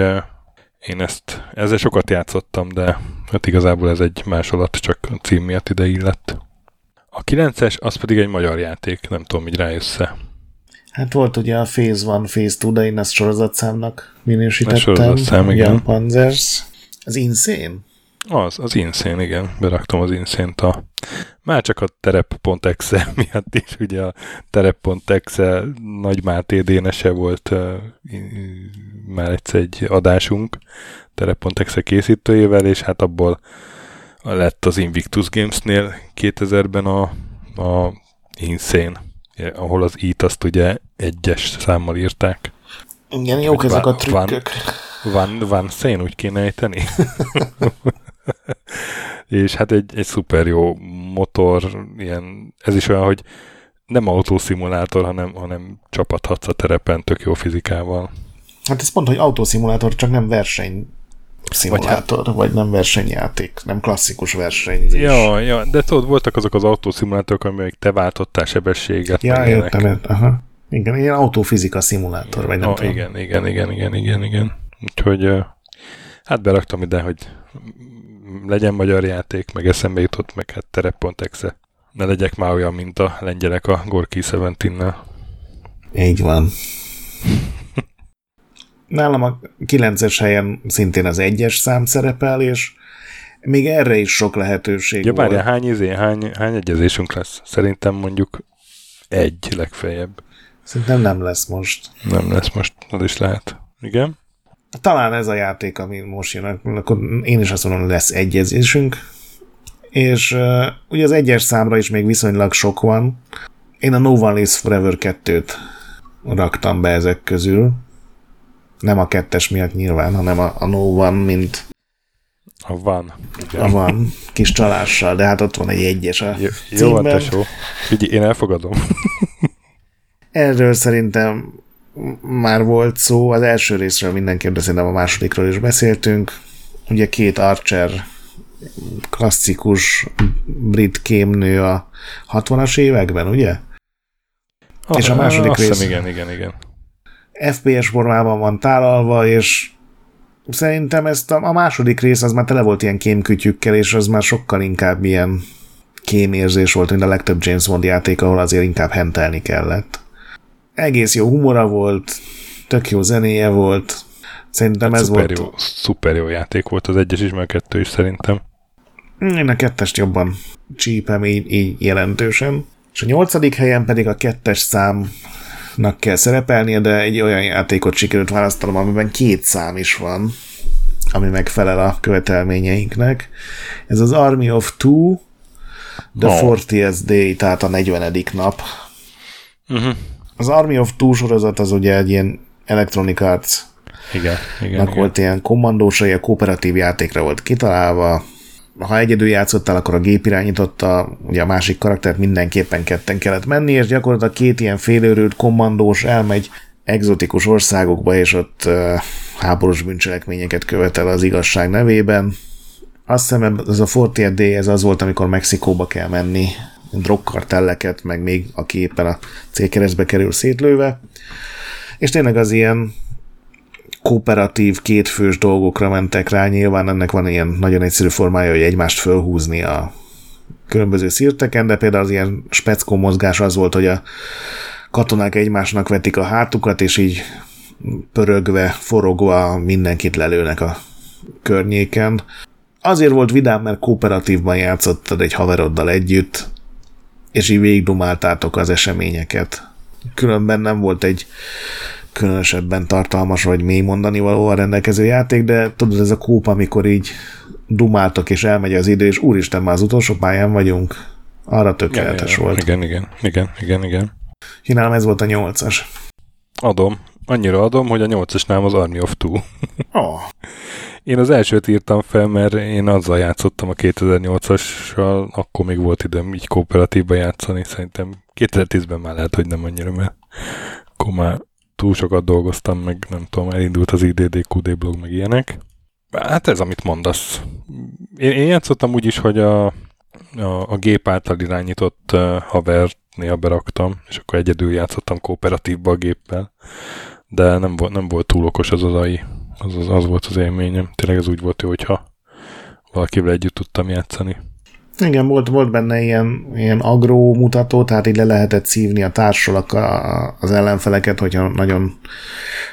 A: én ezt, ezzel sokat játszottam, de hát igazából ez egy másolat, csak a cím miatt ide illett. A 9-es, az pedig egy magyar játék, nem tudom, hogy rájössze.
B: Hát volt ugye a Phase 1, Phase 2, de én ezt sorozatszámnak minősítettem. A
A: sorozatszám, igen.
B: Panzers. Az Insane?
A: Az, az Insane, igen. Beraktam az insane a... Már csak a terep.exe miatt is, ugye a terep.exe Nagy Máté dénese volt uh, már egyszer egy adásunk terep.exe készítőjével, és hát abból lett az Invictus Games-nél 2000-ben a, a Insane, ahol az it azt ugye egyes számmal írták.
B: Igen, jók ezek a trükkök.
A: Van, van, van szén, úgy kéne ejteni. és hát egy, egy szuper jó motor, ilyen, ez is olyan, hogy nem autószimulátor, hanem, hanem csapathatsz a terepen tök jó fizikával.
B: Hát ez pont, hogy autószimulátor, csak nem verseny szimulátor, vagy, hát, vagy nem versenyjáték, nem klasszikus verseny.
A: Ja, ja, de tudod, voltak azok az autószimulátorok, amelyek te váltottál sebességet.
B: Ja, értem, értem, aha. Igen, ilyen autófizika szimulátor, vagy nem
A: ah, tudom. Igen, igen, igen, igen, igen, igen. Úgyhogy hát beraktam ide, hogy legyen magyar játék, meg eszembe jutott, meg hát terep.exe. Ne legyek már olyan, mint a lengyelek a Gorki 17
B: Így van. Nálam a 9-es helyen szintén az egyes szám szerepel, és még erre is sok lehetőség
A: ja, volt. hány, izé, hány, hány egyezésünk lesz? Szerintem mondjuk egy legfeljebb.
B: Szerintem nem lesz most.
A: Nem lesz most, az is lehet. Igen?
B: Talán ez a játék, ami most jön, akkor én is azt mondom, hogy lesz egyezésünk, és uh, ugye az egyes számra is még viszonylag sok van. Én a No One Lives Forever 2-t raktam be ezek közül. Nem a kettes miatt nyilván, hanem a, a No One, mint
A: a van.
B: Igen. A van, kis csalással, de hát ott van egy egyes a Jó,
A: jó van, tesó. Figyelj, én elfogadom.
B: Erről szerintem már volt szó, az első részről mindenképp, de szerintem a másodikról is beszéltünk. Ugye két Archer klasszikus brit kémnő a 60-as években, ugye?
A: Ah, és a második rész... Hiszem, igen, igen, igen.
B: FPS formában van tálalva, és szerintem ezt a, a második rész az már tele volt ilyen kémkütyükkel, és az már sokkal inkább ilyen kémérzés volt, mint a legtöbb James Bond játék, ahol azért inkább hentelni kellett egész jó humora volt, tök jó zenéje volt, szerintem hát ez
A: szuper
B: volt.
A: Jó, szuper jó játék volt az egyes is, meg a kettő is szerintem.
B: Én a kettest jobban csípem így, így jelentősen. És a nyolcadik helyen pedig a kettes számnak kell szerepelnie, de egy olyan játékot sikerült választanom, amiben két szám is van, ami megfelel a követelményeinknek. Ez az Army of Two, The oh. 40th Day, tehát a 40. nap. Uh-huh. Az Army of Two sorozat az ugye egy ilyen Electronic Arts
A: igen, igen, igen.
B: volt ilyen kommandósai, a kooperatív játékra volt kitalálva, ha egyedül játszottál, akkor a gép irányította, ugye a másik karaktert mindenképpen ketten kellett menni, és gyakorlatilag két ilyen félőrült kommandós elmegy egzotikus országokba, és ott uh, háborús bűncselekményeket követel az igazság nevében. Azt hiszem, ez a 40 D, ez az volt, amikor Mexikóba kell menni, drogkartelleket, meg még aki éppen a célkeresztbe kerül szétlőve. És tényleg az ilyen kooperatív, kétfős dolgokra mentek rá. Nyilván ennek van ilyen nagyon egyszerű formája, hogy egymást fölhúzni a különböző szirteken, de például az ilyen speckó mozgás az volt, hogy a katonák egymásnak vetik a hátukat, és így pörögve, forogva mindenkit lelőnek a környéken. Azért volt vidám, mert kooperatívban játszottad egy haveroddal együtt, és így végigdumáltátok az eseményeket. Különben nem volt egy különösebben tartalmas vagy mély mondani valóval rendelkező játék, de tudod, ez a kóp, amikor így dumáltok, és elmegy az idő, és úristen, már az utolsó pályán vagyunk. Arra tökéletes
A: igen,
B: volt.
A: Igen, igen, igen, igen, igen.
B: Kínálom, ez volt a nyolcas.
A: Adom. Annyira adom, hogy a nyolcasnál az Army of Two.
B: Oh.
A: Én az elsőt írtam fel, mert én azzal játszottam a 2008-assal, akkor még volt időm így kooperatívba játszani, szerintem 2010-ben már lehet, hogy nem annyira, mert akkor már túl sokat dolgoztam, meg nem tudom, elindult az IDD, QD blog, meg ilyenek. Hát ez, amit mondasz. Én, én játszottam úgy is, hogy a, a, a gép által irányított uh, havert néha beraktam, és akkor egyedül játszottam kooperatívba a géppel, de nem, volt, nem volt túl okos az az AI. Az, az, az volt az élményem. Tényleg ez úgy volt jó, hogyha valakivel együtt tudtam játszani.
B: Igen, volt, volt benne ilyen, ilyen agró mutató, tehát így le lehetett szívni a társal az ellenfeleket, hogyha nagyon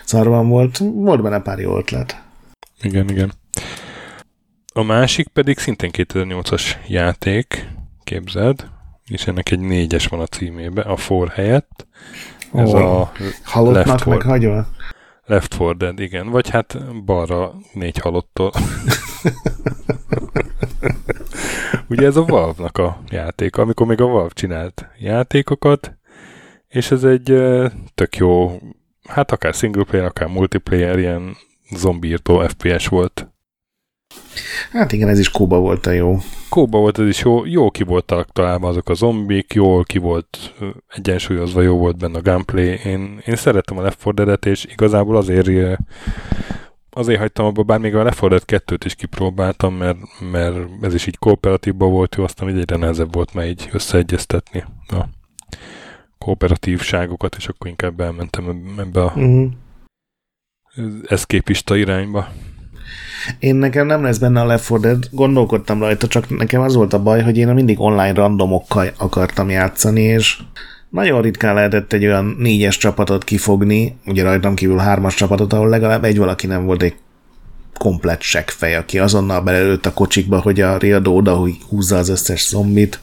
B: szarvan volt. Volt benne pár jó ötlet.
A: Igen, igen. A másik pedig szintén 2008-as játék, képzeld, és ennek egy négyes van a címébe, a For helyett.
B: Ez oh, a halottnak meg hagyva?
A: Left 4 Dead, igen. Vagy hát balra négy halottól. Ugye ez a Valve-nak a játék, amikor még a Valve csinált játékokat, és ez egy tök jó, hát akár single player, akár multiplayer, ilyen zombírtó FPS volt.
B: Hát igen, ez is kóba volt a jó.
A: Kóba volt, ez is jó, jó ki voltak találva azok a zombik, jól ki volt egyensúlyozva, jó volt benne a gameplay. Én, én szerettem a Left 4 Dead-et, és igazából azért azért hagytam abba, bár még a Left 4 Dead 2-t is kipróbáltam, mert, mert ez is így kooperatívban volt jó, aztán így egyre nehezebb volt már így összeegyeztetni a kooperatívságokat, és akkor inkább elmentem ebbe a uh-huh. eszképista irányba.
B: Én nekem nem lesz benne a Left 4 Dead, gondolkodtam rajta, csak nekem az volt a baj, hogy én mindig online randomokkal akartam játszani, és nagyon ritkán lehetett egy olyan négyes csapatot kifogni, ugye rajtam kívül hármas csapatot, ahol legalább egy valaki nem volt egy komplet seggfej, aki azonnal belelőtt a kocsikba, hogy a riadó oda húzza az összes zombit,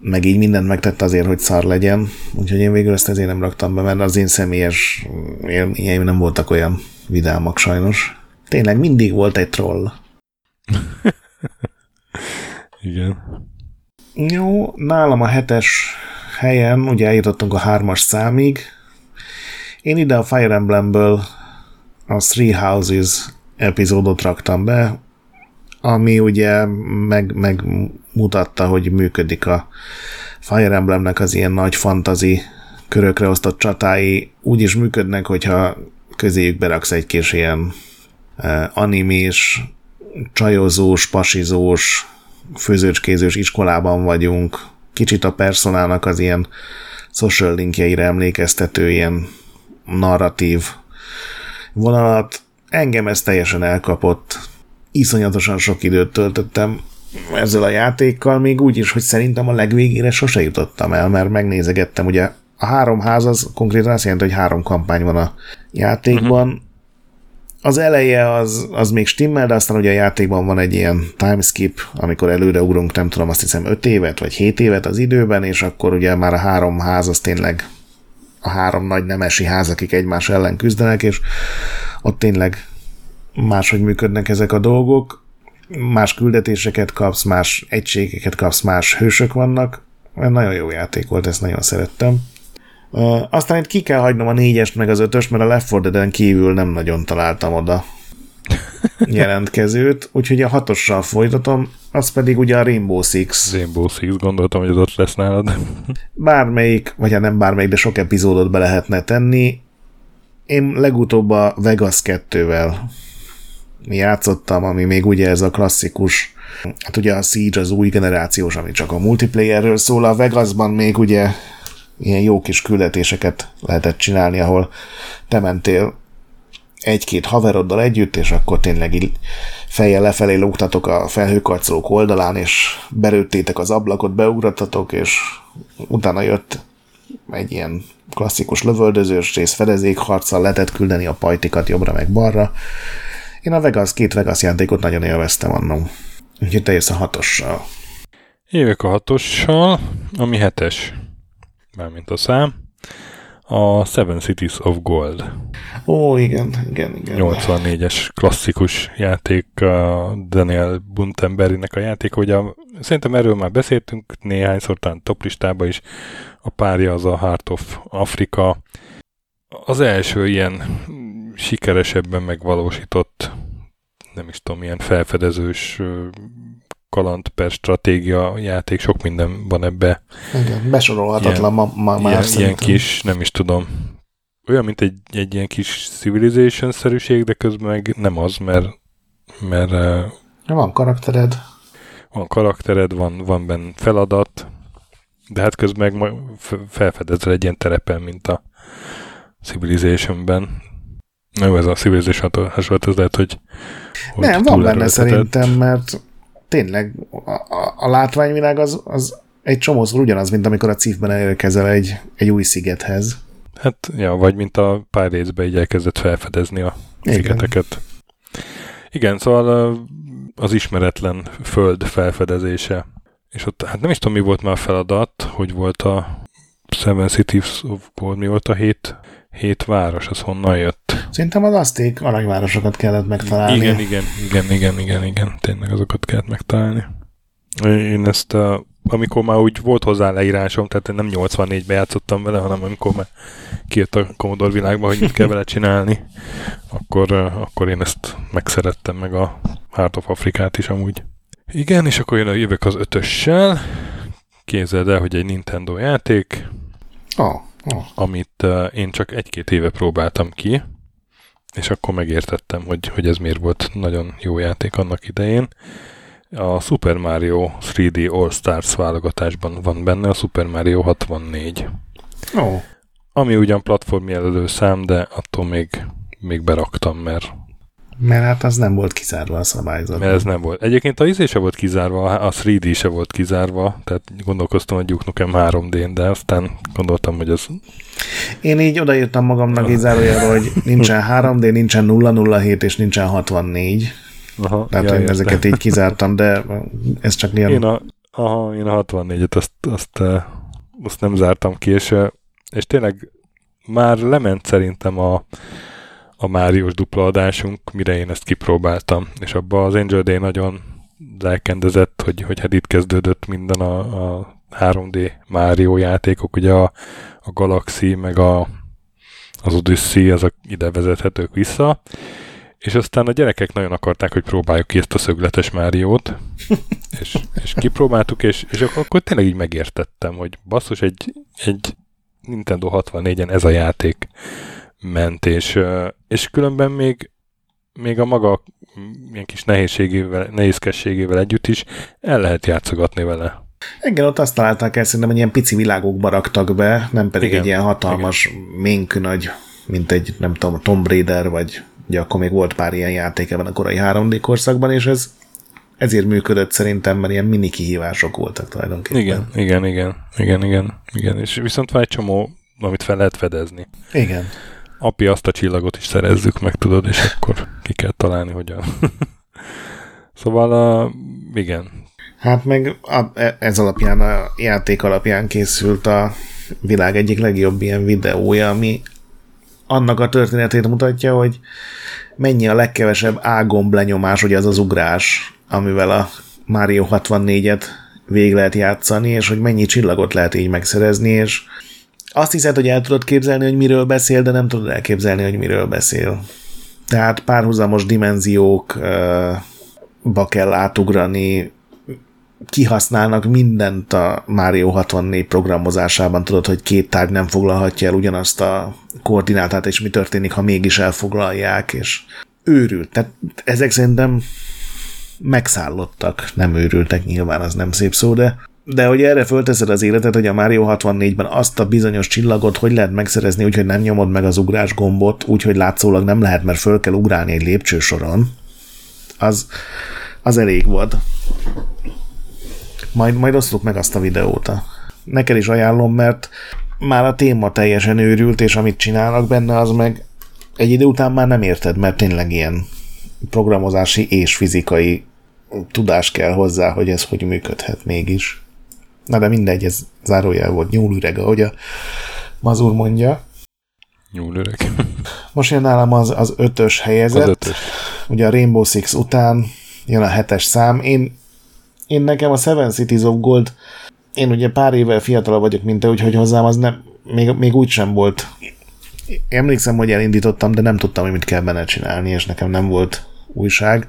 B: meg így mindent megtett azért, hogy szar legyen. Úgyhogy én végül ezt ezért nem raktam be, mert az én személyes élményeim nem voltak olyan vidámak sajnos. Tényleg mindig volt egy troll.
A: Igen.
B: Jó, nálam a hetes helyen, ugye eljutottunk a hármas számig. Én ide a Fire Emblemből a Three Houses epizódot raktam be, ami ugye meg, megmutatta, hogy működik a Fire Emblemnek az ilyen nagy fantazi körökre osztott csatái úgy is működnek, hogyha közéjük beraksz egy kis ilyen animés, csajozós, pasizós, főzőcskézős iskolában vagyunk, kicsit a personának az ilyen social linkjeire emlékeztető ilyen narratív vonalat. Engem ez teljesen elkapott. Iszonyatosan sok időt töltöttem ezzel a játékkal, még úgy is, hogy szerintem a legvégére sose jutottam el, mert megnézegettem, ugye a három ház az konkrétan azt jelenti, hogy három kampány van a játékban, uh-huh az eleje az, az még stimmel, de aztán ugye a játékban van egy ilyen timeskip, amikor előre ugrunk, nem tudom, azt hiszem 5 évet, vagy 7 évet az időben, és akkor ugye már a három ház az tényleg a három nagy nemesi ház, akik egymás ellen küzdenek, és ott tényleg máshogy működnek ezek a dolgok, más küldetéseket kapsz, más egységeket kapsz, más hősök vannak. Nagyon jó játék volt, ezt nagyon szerettem. Uh, aztán itt ki kell hagynom a négyest meg az ötöst, mert a Left 4 Dead-en kívül nem nagyon találtam oda jelentkezőt, úgyhogy a hatossal folytatom, az pedig ugye a Rainbow Six.
A: Rainbow Six, gondoltam, hogy az ott lesz nálad.
B: Bármelyik, vagy hát nem bármelyik, de sok epizódot be lehetne tenni. Én legutóbb a Vegas 2-vel játszottam, ami még ugye ez a klasszikus, hát ugye a Siege az új generációs, ami csak a multiplayerről szól, a Vegasban még ugye ilyen jó kis küldetéseket lehetett csinálni, ahol te mentél egy-két haveroddal együtt, és akkor tényleg így fejjel lefelé lógtatok a felhőkarcolók oldalán, és berőttétek az ablakot, beugratatok, és utána jött egy ilyen klasszikus lövöldözős rész, fedezékharccal lehetett küldeni a pajtikat jobbra meg balra. Én a Vegas, két Vegas játékot nagyon élveztem annó. Úgyhogy te jössz a hatossal.
A: Évek a hatossal, ami hetes, mármint a szám, a Seven Cities of Gold.
B: Ó, igen, igen, igen.
A: 84-es klasszikus játék, a Daniel Buntenberrynek a játék, hogy a, szerintem erről már beszéltünk néhányszor, talán toplistában is, a párja az a Heart of Africa. Az első ilyen sikeresebben megvalósított, nem is tudom, ilyen felfedezős kaland per stratégia játék, sok minden van ebbe.
B: Igen, besorolhatatlan ilyen, ma, ma már
A: ilyen, ilyen kis, nem is tudom, olyan, mint egy, egy ilyen kis civilization-szerűség, de közben meg nem az, mert, mert
B: van karaktered.
A: Van karaktered, van, van benne feladat, de hát közben meg felfedezel egy ilyen terepen, mint a Civilization-ben. Na jó, ez a Civilization hasonló, ez lehet, hogy,
B: hogy Nem, van benne szerintem, mert tényleg a, a, a látványvilág az, az egy csomószor ugyanaz, mint amikor a cívben elérkezel egy, egy új szigethez.
A: Hát, ja, vagy mint a Pirates-be így elkezdett felfedezni a Igen. szigeteket. Igen, szóval az ismeretlen föld felfedezése. És ott, hát nem is tudom, mi volt már a feladat, hogy volt a Seven Cities of Gold, mi volt a hét, hét város, az honnan jött?
B: Szerintem az azték aranyvárosokat kellett megtalálni.
A: Igen, igen, igen, igen, igen, igen, tényleg azokat kellett megtalálni. Én ezt a amikor már úgy volt hozzá leírásom, tehát nem 84-ben játszottam vele, hanem amikor már kijött a Commodore világba, hogy mit kell vele csinálni, akkor, akkor én ezt megszerettem, meg a Heart of Afrikát is amúgy. Igen, és akkor jön a jövök az ötössel. Képzeld el, hogy egy Nintendo játék,
B: oh, oh.
A: amit én csak egy-két éve próbáltam ki, és akkor megértettem, hogy, hogy ez miért volt nagyon jó játék annak idején a Super Mario 3D All Stars válogatásban van benne a Super Mario 64.
B: Ó. Oh.
A: Ami ugyan platform jelölő szám, de attól még, még beraktam, mert
B: mert hát az nem volt kizárva a szabályzat.
A: Mert ez nem volt. Egyébként a izé se volt kizárva, a 3D se volt kizárva, tehát gondolkoztam, hogy Duke Nukem 3D-n, de aztán gondoltam, hogy az...
B: Én így odaírtam magamnak így hogy nincsen 3D, nincsen 007 és nincsen 64. Aha, Tehát ja, én ezeket így kizártam, de ez csak ilyen...
A: Én a, aha, én a 64-et azt, azt, eh, azt nem zártam ki, és, eh, és tényleg már lement szerintem a, a Máriós dupla adásunk, mire én ezt kipróbáltam, és abban az Angel Day nagyon lelkendezett, hogy, hogy hát itt kezdődött minden a, a 3D Mario játékok, ugye a, a Galaxy, meg a, az Odyssey, azok ide vezethetők vissza, és aztán a gyerekek nagyon akarták, hogy próbáljuk ki ezt a szögletes Máriót, és, és kipróbáltuk, és, és akkor tényleg így megértettem, hogy basszus, egy, egy Nintendo 64-en ez a játék ment, és, és különben még, még a maga ilyen kis nehézségével, nehézkességével együtt is el lehet játszogatni vele.
B: Igen, ott azt találták el, szerintem, hogy ilyen pici világokba raktak be, nem pedig Igen. egy ilyen hatalmas, ménkű nagy, mint egy, nem tudom, Tomb Raider, vagy Ugye akkor még volt pár ilyen játék ebben a korai 3D korszakban, és ez ezért működött szerintem, mert ilyen mini kihívások voltak tulajdonképpen.
A: Igen, igen, igen, igen, igen, igen. És viszont van egy csomó, amit fel lehet fedezni.
B: Igen.
A: Api, azt a csillagot is szerezzük meg, tudod, és akkor ki kell találni, hogyan. szóval, uh, igen.
B: Hát meg a, e, ez alapján, a játék alapján készült a világ egyik legjobb ilyen videója, ami annak a történetét mutatja, hogy mennyi a legkevesebb ágomb lenyomás, hogy az az ugrás, amivel a Mario 64-et végig lehet játszani, és hogy mennyi csillagot lehet így megszerezni, és azt hiszed, hogy el tudod képzelni, hogy miről beszél, de nem tudod elképzelni, hogy miről beszél. Tehát párhuzamos dimenziókba kell átugrani, kihasználnak mindent a Mario 64 programozásában, tudod, hogy két tárgy nem foglalhatja el ugyanazt a koordinátát, és mi történik, ha mégis elfoglalják, és őrült. Tehát ezek szerintem megszállottak, nem őrültek, nyilván az nem szép szó, de de hogy erre fölteszed az életet, hogy a Mario 64-ben azt a bizonyos csillagot hogy lehet megszerezni, úgyhogy nem nyomod meg az ugrás gombot, úgyhogy látszólag nem lehet, mert föl kell ugrálni egy lépcsősoron, az, az elég volt. Majd, majd osztok meg azt a videót. Neked is ajánlom, mert már a téma teljesen őrült, és amit csinálnak benne, az meg egy idő után már nem érted, mert tényleg ilyen programozási és fizikai tudás kell hozzá, hogy ez hogy működhet mégis. Na de mindegy, ez zárójel volt nyúlüreg, ahogy a Mazur mondja.
A: Nyúlüreg.
B: Most jön nálam az, az ötös helyezett. Az ötös. Ugye a Rainbow Six után jön a hetes szám. Én, én nekem a Seven Cities of Gold, én ugye pár évvel fiatalabb vagyok, mint te, úgyhogy hozzám az nem, még, még úgy sem volt. Emlékszem, hogy elindítottam, de nem tudtam, hogy mit kell benne csinálni, és nekem nem volt újság.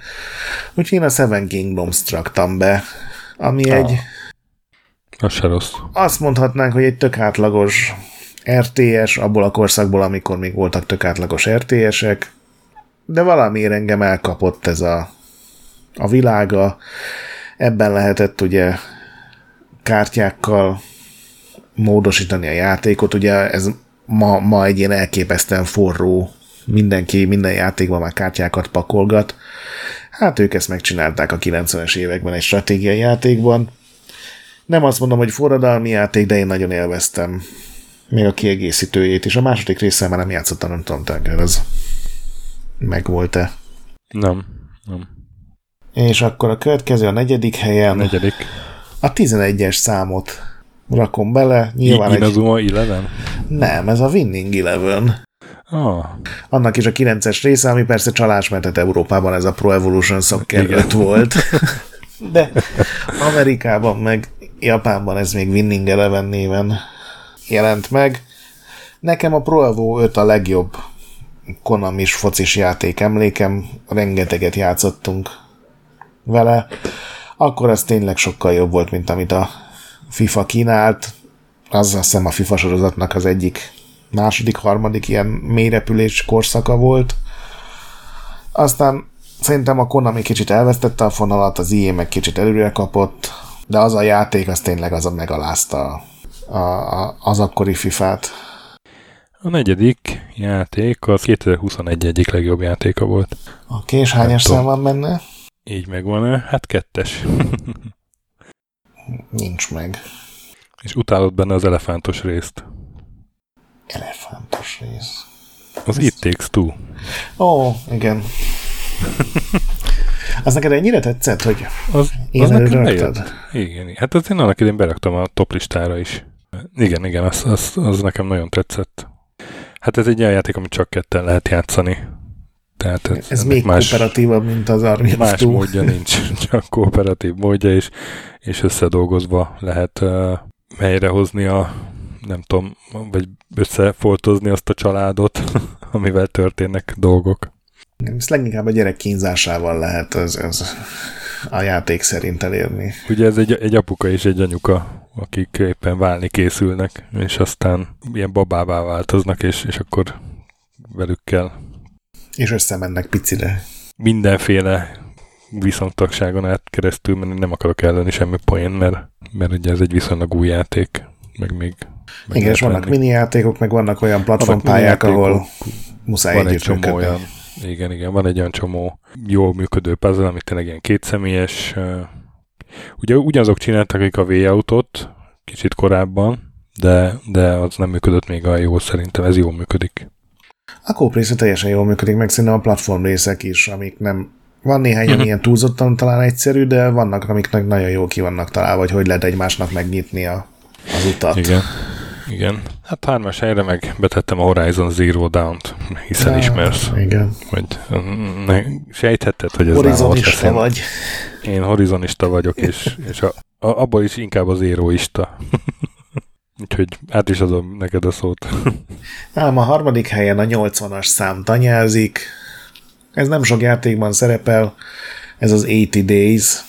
B: Úgyhogy én a Seven Kingdoms traktam be, ami ah. egy...
A: Az se rossz.
B: Azt mondhatnánk, hogy egy tök átlagos RTS, abból a korszakból, amikor még voltak tök átlagos RTS-ek, de valamiért engem elkapott ez a, a világa. Ebben lehetett ugye kártyákkal módosítani a játékot, ugye ez ma, ma egy ilyen elképesztően forró mindenki minden játékban már kártyákat pakolgat. Hát ők ezt megcsinálták a 90-es években egy stratégiai játékban. Nem azt mondom, hogy forradalmi játék, de én nagyon élveztem. Még a kiegészítőjét is. A második része már nem játszottam, nem tudom, te ez megvolt-e.
A: Nem, nem.
B: És akkor a következő a negyedik helyen. A
A: negyedik.
B: A 11-es számot rakom bele. Nyilván
A: I- Inazuma egy... Eleven?
B: Nem, ez a Winning Eleven.
A: Ah.
B: Annak is a 9-es része, ami persze csalás, mert hát Európában ez a Pro Evolution Soccer 5 volt. De Amerikában meg Japánban ez még Winning Eleven néven jelent meg. Nekem a Pro Evo 5 a legjobb Konami-s focis játék emlékem, rengeteget játszottunk vele. Akkor ez tényleg sokkal jobb volt, mint amit a FIFA kínált. Az azt hiszem a FIFA sorozatnak az egyik második, harmadik ilyen mélyrepülés korszaka volt. Aztán szerintem a Konami kicsit elvesztette a fonalat, az IE meg kicsit előre kapott, de az a játék az tényleg az a megalázta a, a, az akkori FIFA-t.
A: A negyedik játék az 2021 egyik legjobb játéka volt.
B: A kés hányas szám van benne?
A: Így megvan-e? Hát kettes.
B: Nincs meg.
A: És utálod benne az elefántos részt.
B: Elefántos rész.
A: Az It Takes Two.
B: Ó, oh, igen. az neked ennyire tetszett, hogy
A: az, az nekem Igen, hát az én annak idén beraktam a top listára is. Igen, igen, az, az, az nekem nagyon tetszett. Hát ez egy olyan játék, amit csak ketten lehet játszani.
B: Tehát ez, ez még más, kooperatívabb, mint az Army
A: Más Two. módja nincs, csak kooperatív módja, és, és összedolgozva lehet uh, helyrehozni a nem tudom, vagy összefoltozni azt a családot, amivel történnek dolgok.
B: Ezt leginkább a gyerek kínzásával lehet az, az a játék szerint elérni.
A: Ugye ez egy, egy apuka és egy anyuka, akik éppen válni készülnek, és aztán ilyen babává változnak, és, és akkor velük kell.
B: És összemennek picire.
A: Mindenféle viszontagságon át keresztül, mert nem akarok elleni semmi poén, mert, mert ugye ez egy viszonylag új játék, meg még
B: meg Igen, és vannak mini játékok, meg vannak olyan platformpályák, ahol muszáj van egy csomó olyan,
A: Igen, igen, van egy olyan csomó jól működő puzzle, amit tényleg ilyen kétszemélyes. Ugye ugyanazok csináltak, akik a V-autót kicsit korábban, de, de az nem működött még a jó, szerintem ez jól működik.
B: A kóp része teljesen jól működik, meg szerintem a platform részek is, amik nem van néhány, ami ilyen túlzottan talán egyszerű, de vannak, amiknek nagyon jó ki vannak találva, hogy hogy lehet egymásnak megnyitni a, az utat.
A: Igen. Igen. Hát hármas helyre meg betettem a Horizon Zero Dawn-t, hiszen ja, ismersz.
B: Igen.
A: Hogy ne, sejthetted, hogy ez
B: Horizonista vagy.
A: Én horizonista vagyok, és, és a, a, abból is inkább az éróista. Úgyhogy át is adom neked a szót.
B: Ám a harmadik helyen a 80-as szám tanyázik. Ez nem sok játékban szerepel. Ez az 80 Days,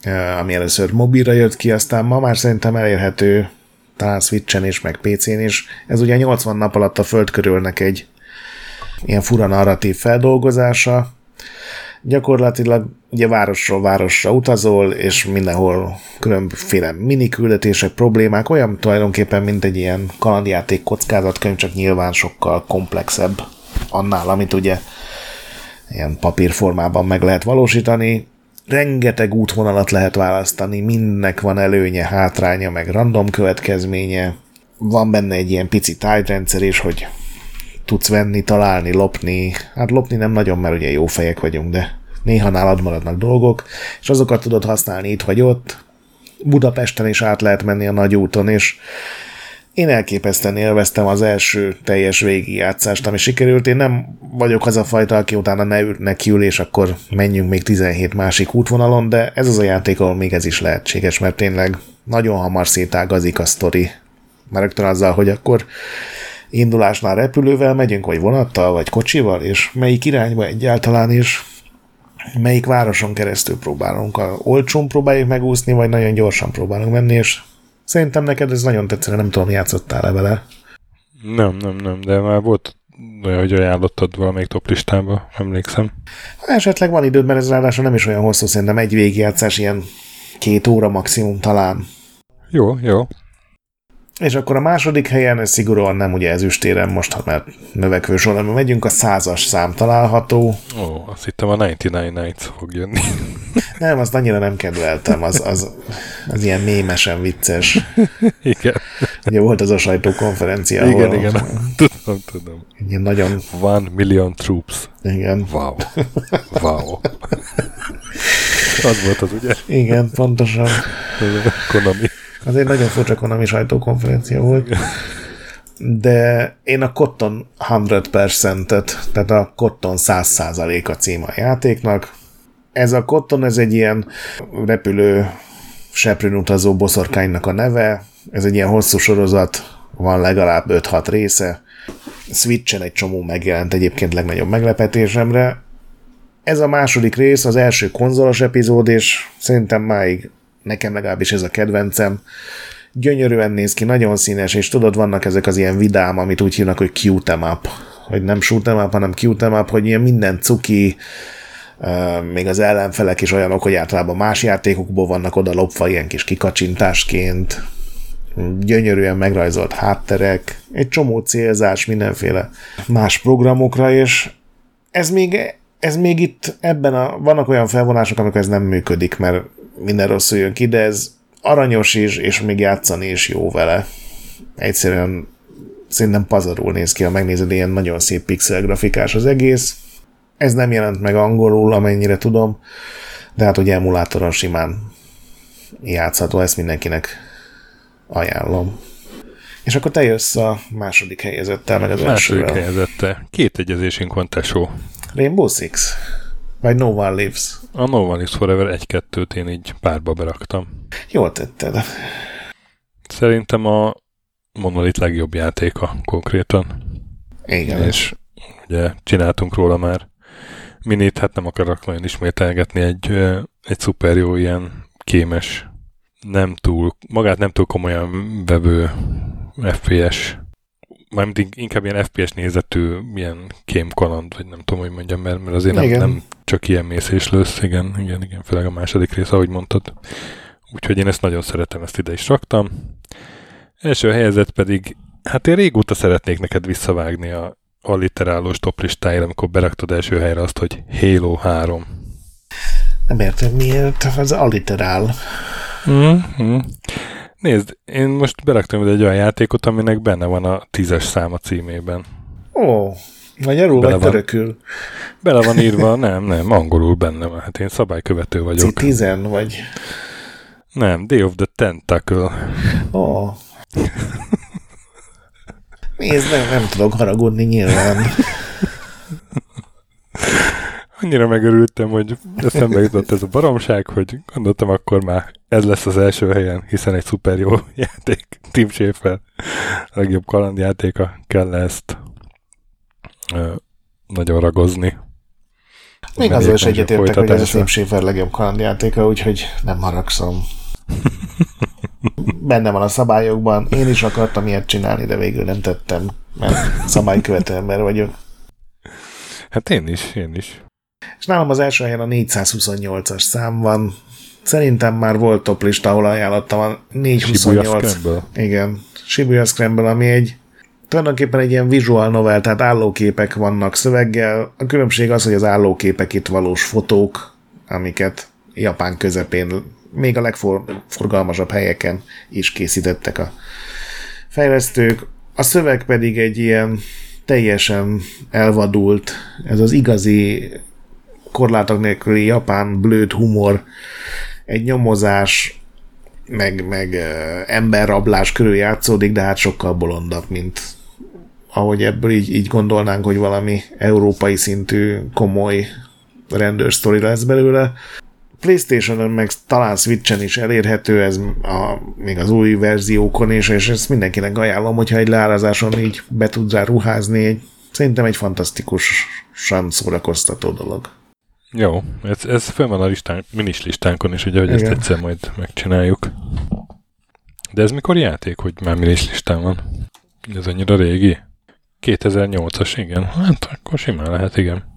B: eh, ami először mobilra jött ki, aztán ma már szerintem elérhető talán Switchen is, meg PC-n is. Ez ugye 80 nap alatt a föld körülnek egy ilyen fura narratív feldolgozása. Gyakorlatilag ugye városról városra utazol, és mindenhol különféle miniküldetések, problémák, olyan tulajdonképpen, mint egy ilyen kalandjáték kockázatkönyv, csak nyilván sokkal komplexebb annál, amit ugye ilyen papírformában meg lehet valósítani. Rengeteg útvonalat lehet választani, mindnek van előnye, hátránya, meg random következménye. Van benne egy ilyen pici tájrendszer is, hogy tudsz venni, találni, lopni. Hát lopni nem nagyon, mert ugye jó fejek vagyunk, de néha nálad maradnak dolgok, és azokat tudod használni itt vagy ott. Budapesten is át lehet menni a nagy úton, és én elképesztően élveztem az első teljes végigjátszást, ami sikerült. Én nem vagyok az a fajta, aki utána ne nekiül, és akkor menjünk még 17 másik útvonalon, de ez az a játék, ahol még ez is lehetséges, mert tényleg nagyon hamar szétágazik a sztori. Már rögtön azzal, hogy akkor indulásnál repülővel megyünk, vagy vonattal, vagy kocsival, és melyik irányba egyáltalán is, melyik városon keresztül próbálunk. A olcsón próbáljuk megúszni, vagy nagyon gyorsan próbálunk menni, és szerintem neked ez nagyon tetszene, nem tudom, játszottál-e vele.
A: Nem, nem, nem, de már volt olyan, hogy ajánlottad valamelyik top listába, emlékszem.
B: Ha esetleg van időd, mert ez ráadásul nem is olyan hosszú, szerintem egy végigjátszás ilyen két óra maximum talán.
A: Jó, jó.
B: És akkor a második helyen, ez szigorúan nem ugye ezüstéren most, ha már növekvő sorban megyünk, a százas szám található.
A: Ó, azt hittem a 99 Nights fog jönni.
B: Nem, azt annyira nem kedveltem, az, az, az ilyen mémesen vicces.
A: Igen.
B: Ugye volt az a sajtókonferencia,
A: Igen, ahol igen, tudom, tudom.
B: Ilyen nagyon...
A: One million troops.
B: Igen.
A: Wow. Wow. az volt az, ugye?
B: Igen, pontosan.
A: Konami.
B: Az egy nagyon furcsa Konami sajtókonferencia volt. De én a Cotton 100%-et, tehát a Cotton 100% a cím a játéknak. Ez a Cotton, ez egy ilyen repülő seprűn utazó boszorkánynak a neve. Ez egy ilyen hosszú sorozat, van legalább 5-6 része. Switchen egy csomó megjelent egyébként legnagyobb meglepetésemre. Ez a második rész, az első konzolos epizód, és szerintem máig nekem legalábbis ez a kedvencem. Gyönyörűen néz ki, nagyon színes, és tudod, vannak ezek az ilyen vidám, amit úgy hívnak, hogy cute up, hogy nem shoot up, hanem cute up, hogy ilyen minden cuki, még az ellenfelek is olyanok, hogy általában más játékokból vannak oda lopva ilyen kis kikacsintásként, gyönyörűen megrajzolt hátterek, egy csomó célzás mindenféle más programokra, és ez még, ez még itt ebben a, vannak olyan felvonások, amikor ez nem működik, mert minden rosszul jön ki, de ez aranyos is, és még játszani is jó vele. Egyszerűen szerintem pazarul néz ki, ha megnézed, ilyen nagyon szép pixel grafikás az egész. Ez nem jelent meg angolul, amennyire tudom, de hát ugye emulátoron simán játszható, ezt mindenkinek ajánlom. És akkor te jössz a második helyezettel, meg az
A: Második helyezettel. Két egyezésünk van, tesó.
B: Rainbow Six? Vagy No One Lives?
A: A No One Lives Forever egy-kettőt én így párba beraktam.
B: Jól tetted.
A: Szerintem a Monolith legjobb játéka konkrétan.
B: Igen.
A: És ugye csináltunk róla már minit, hát nem akarok nagyon ismételgetni egy, egy szuper jó ilyen kémes, nem túl, magát nem túl komolyan vevő FPS mármint inkább ilyen FPS nézetű, ilyen kaland, vagy nem tudom, hogy mondjam, mert, mert azért nem, nem csak ilyen mész és lősz, igen, igen, igen, főleg a második rész, ahogy mondtad. Úgyhogy én ezt nagyon szeretem, ezt ide is raktam. Első helyzet pedig, hát én régóta szeretnék neked visszavágni a alliterálós top listáira, amikor beraktad első helyre azt, hogy Halo 3.
B: Nem értem, miért az alliterál.
A: Mm-hmm. Nézd, én most beraktam egy olyan játékot, aminek benne van a tízes száma címében.
B: Ó, magyarul bele vagy van, törökül?
A: Bele van írva, nem, nem, angolul benne van. Hát én szabálykövető vagyok.
B: Tizen vagy?
A: Nem, Day of the Tentacle.
B: Ó. Nézd, nem, nem tudok haragudni nyilván.
A: annyira megörültem, hogy eszembe jutott ez a baromság, hogy gondoltam akkor már ez lesz az első helyen, hiszen egy szuper jó játék, Tim Schafer, a legjobb kalandjátéka, kell ezt ö, nagyon ragozni.
B: Még azzal is egyetértek, hogy ez a Tim Schafer legjobb kalandjátéka, úgyhogy nem haragszom. Benne van a szabályokban. Én is akartam ilyet csinálni, de végül nem tettem, mert szabálykövető ember vagyok.
A: Hát én is, én is.
B: És nálam az első helyen a 428-as szám van. Szerintem már volt top lista, ahol ajánlottam a 428. Igen, Shibuya Scramble, ami egy tulajdonképpen egy ilyen visual novel, tehát állóképek vannak szöveggel. A különbség az, hogy az állóképek itt valós fotók, amiket Japán közepén, még a legforgalmasabb helyeken is készítettek a fejlesztők. A szöveg pedig egy ilyen teljesen elvadult, ez az igazi korlátok nélküli japán blőd humor, egy nyomozás, meg, meg emberrablás körül játszódik, de hát sokkal bolondabb, mint ahogy ebből így, így gondolnánk, hogy valami európai szintű komoly rendőrsztori lesz belőle. Playstation-on meg talán Switch-en is elérhető, ez a, még az új verziókon is, és ezt mindenkinek ajánlom, hogyha egy leárazáson így be tud rá ruházni, egy, szerintem egy fantasztikusan szórakoztató dolog.
A: Jó, ez, ez fönn van a listán, minis listánkon is, ugye, hogy Igen. ezt egyszer majd megcsináljuk. De ez mikor játék, hogy már minis listán van? Ez annyira régi? 2008-as, igen. Hát akkor simán lehet, igen.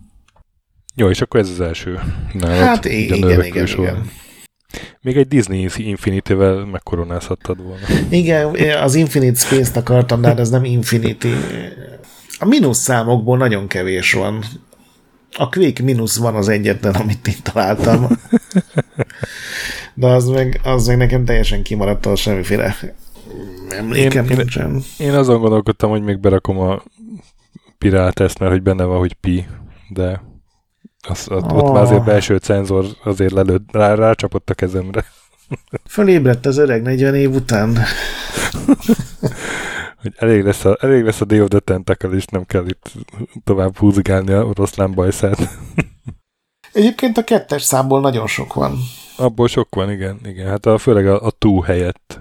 A: Jó, és akkor ez az első.
B: Nálad, hát igen, igen, igen, igen.
A: Még egy Disney Infinity-vel megkoronázhattad volna.
B: Igen, az Infinite Space-t akartam, de hát ez nem Infinity. A mínusz számokból nagyon kevés van. A Quake mínusz van az egyetlen, amit én találtam. De az meg, az meg nekem teljesen kimaradt, a semmiféle emlékem én, nincsen.
A: Én, én azon gondolkodtam, hogy még berakom a pirát ezt, mert hogy benne van, hogy pi, de az, ott, oh. ott már azért belső cenzor azért lelőtt, rá, rácsapott a kezemre.
B: Fölébredt az öreg 40 év után.
A: hogy elég lesz, a, elég lesz a Day of the Tentacle, és nem kell itt tovább húzigálni a oroszlán bajszát.
B: Egyébként a kettes számból nagyon sok van.
A: Abból sok van, igen. igen. Hát a, főleg a, a túl helyett.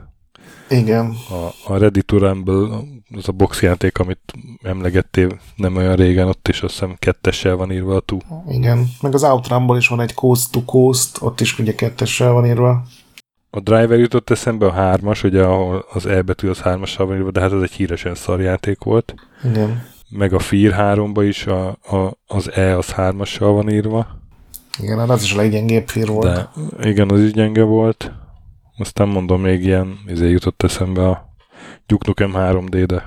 B: Igen.
A: A, a Ready to Rumble, az a boxjáték, amit emlegettél nem olyan régen, ott is azt hiszem kettessel van írva a túl.
B: Igen, meg az Outrumble is van egy Coast to Coast, ott is ugye kettessel van írva.
A: A Driver jutott eszembe a hármas, ugye ahol az E betű az hármassal van írva, de hát ez egy híresen szarjáték volt.
B: Igen.
A: Meg a Fear 3 is a, a, az E az hármassal van írva.
B: Igen, hát az is a leggyengébb Fear volt. De,
A: igen, az is gyenge volt. Aztán mondom, még ilyen izé jutott eszembe a Duke Nukem 3D, de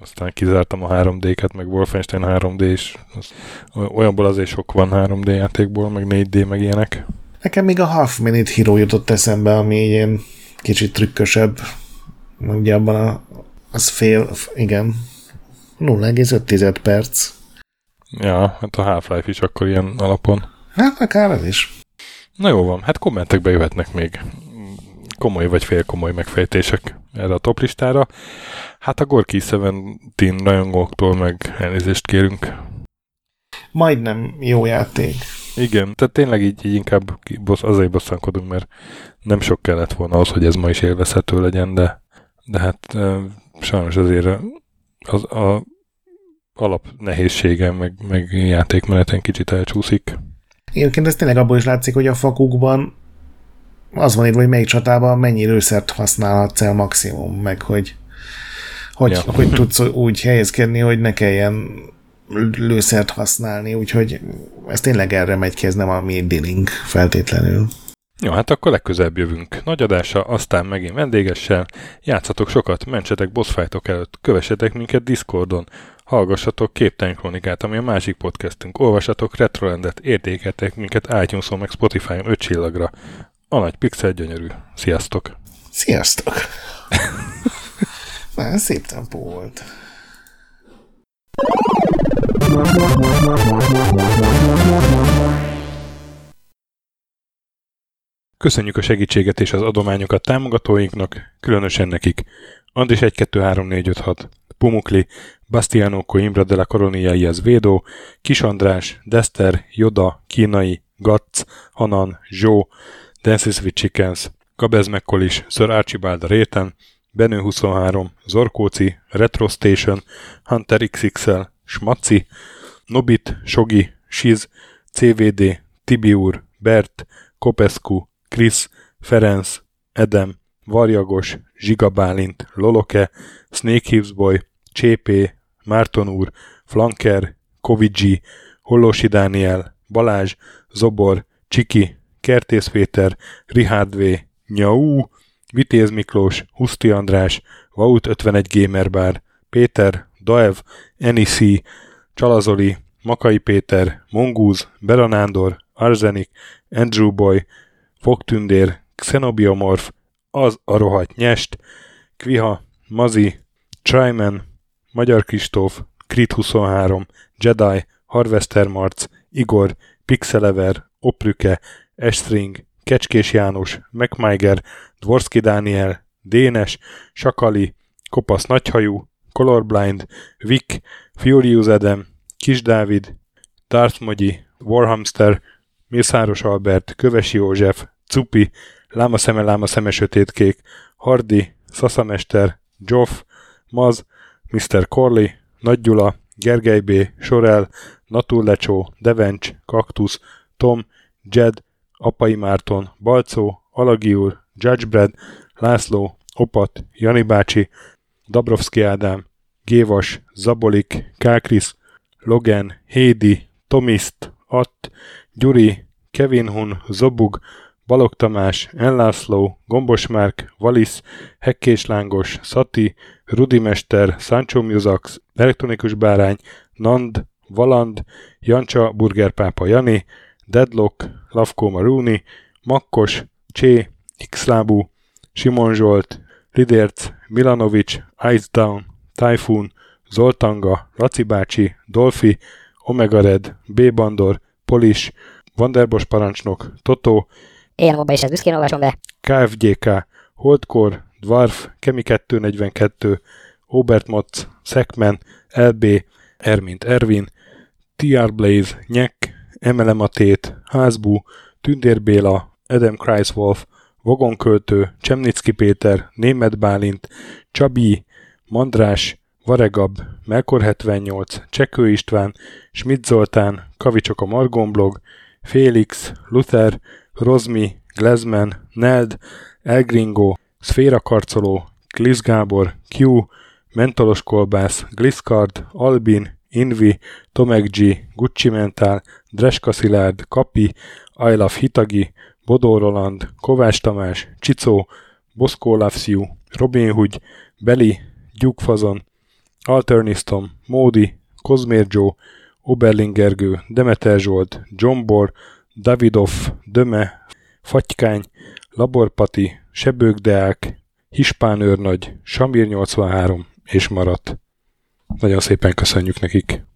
A: aztán kizártam a 3D-ket, meg Wolfenstein 3D is. Olyanból azért sok van 3D játékból, meg 4D, meg ilyenek.
B: Nekem még a Half Minute Hero jutott eszembe, ami ilyen kicsit trükkösebb. Ugye abban a, az fél, igen, 0,5 perc.
A: Ja, hát a Half-Life is akkor ilyen alapon.
B: Hát akár ez is.
A: Na jó van, hát kommentekbe jöhetnek még komoly vagy félkomoly megfejtések erre a toplistára. Hát a Gorky 17 rajongóktól meg elnézést kérünk.
B: Majdnem jó játék.
A: Igen, tehát tényleg így, így inkább azért bosszankodunk, mert nem sok kellett volna ahhoz, hogy ez ma is élvezhető legyen, de, de hát e, sajnos azért az a alap nehézsége, meg, meg játékmeneten kicsit elcsúszik.
B: Egyébként ez tényleg abból is látszik, hogy a fakukban az van írva, hogy melyik csatában mennyi lőszert használhatsz el maximum, meg hogy hogy, ja. hogy tudsz úgy helyezkedni, hogy ne kelljen lőszert használni, úgyhogy ez tényleg erre megy ki, ez nem a mi dealing feltétlenül.
A: Jó, hát akkor legközelebb jövünk. Nagy adása, aztán megint vendégessel. Játszatok sokat, mentsetek boss előtt, kövessetek minket Discordon, hallgassatok Képtelen Kronikát, ami a másik podcastünk, olvassatok Retrolandet, értékeltek minket itunes meg Spotify-on 5 csillagra. A nagy pixel gyönyörű. Sziasztok!
B: Sziasztok! Nagyon szép tempó volt.
A: Köszönjük a segítséget és az adományokat támogatóinknak, különösen nekik. Andris 1 2 3 4 5 6, Pumukli, Bastiano Coimbra de la Coronia Iaz Védó, Kis András, Dester, Joda, Kínai, Gatz, Hanan, Zsó, Dances with Chickens, Gabez McCollis, Sir Archibald réten, Benő 23, Zorkóci, Retro Station, Hunter XXL, Smaci, Nobit, Sogi, Siz, CVD, Tibiur, Bert, Kopescu, Krisz, Ferenc, Edem, Varjagos, Zsigabálint, Loloke, Snake Boy, Csépé, Márton úr, Flanker, Kovicsi, Hollósi Dániel, Balázs, Zobor, Csiki, Kertész Péter, Richard V, Nyau, Vitéz Miklós, Huszti András, Vaut 51 Gamer Bar, Péter, Daev, Enisi, Csalazoli, Makai Péter, Mongúz, Beranándor, Arzenik, Andrew Boy, Fogtündér, Xenobiomorf, az a rohadt nyest, Kviha, Mazi, Tryman, Magyar Kristóf, Krit 23, Jedi, Harvester Marc, Igor, Pixelever, Oprüke, Estring, Kecskés János, MacMiger, Dvorski Dániel, Dénes, Sakali, Kopasz Nagyhajú, Colorblind, Vic, Furious Adam, Kis Dávid, Darth Mogyi, Warhamster, Mészáros Albert, Kövesi József, Cupi, Láma szeme, sötétkék, Hardi, Szaszamester, Joff, Maz, Mr. Corley, Nagy Gyula, Gergely B., Sorel, Lecsó, Devencs, Kaktusz, Tom, Jed, Apai Márton, Balcó, Alagi úr, Judgebred, László, Opat, Jani bácsi, Dabrowski Ádám, Gévas, Zabolik, Kákris, Logan, Hédi, Tomiszt, Att, Gyuri, Kevin Hun, Zobug, Balog Tamás, Enlászló, Gombos Márk, Valisz, Hekkés Lángos, Szati, Rudimester, Sancho Musax, Elektronikus Bárány, Nand, Valand, Jancsa, Burgerpápa Jani, Deadlock, Lavko Maruni, Makkos, Csé, Xlábú, Simon Zsolt, Lidérc, Milanovic, Ice Down, Typhoon, Zoltanga, Laci bácsi, Dolfi, Omega Red, B. Bandor, Polis, Vanderbos parancsnok, Toto,
C: én abban is ezt büszkén olvasom be.
A: KFGK, Holdcore, Dwarf, Kemi 242, Obert Motz, Szekmen, LB, Ermint Ervin, TR Blaze, Nyek, MLM Atét, Házbú, Tündér Béla, Adam Kreiswolf, Vagonköltő, Csemnicki Péter, Német Bálint, Csabi, Mandrás, Varegab, Melkor 78, Csekő István, Schmidt Zoltán, Kavicsok a Margonblog, Félix, Luther, Rozmi, Glezman, Neld, Elgringo, Szféra Karcoló, Glisz Gábor, Q, Mentolos Kolbász, Gliscard, Albin, Invi, Tomek G, Gucci Mentál, Dreska Szilárd, Kapi, I Love Hitagi, Bodó Roland, Kovács Tamás, Csicó, Boszkó You, Robin Hood, Beli, Gyugfazon, Alternisztom, Módi, Kozmér Joe, Oberlingergő, Demeter Zsolt, Bor, Davidov, Döme, Fatykány, Laborpati, Sebőgdeák, Hispán őrnagy, Samir 83 és Marat. Nagyon szépen köszönjük nekik!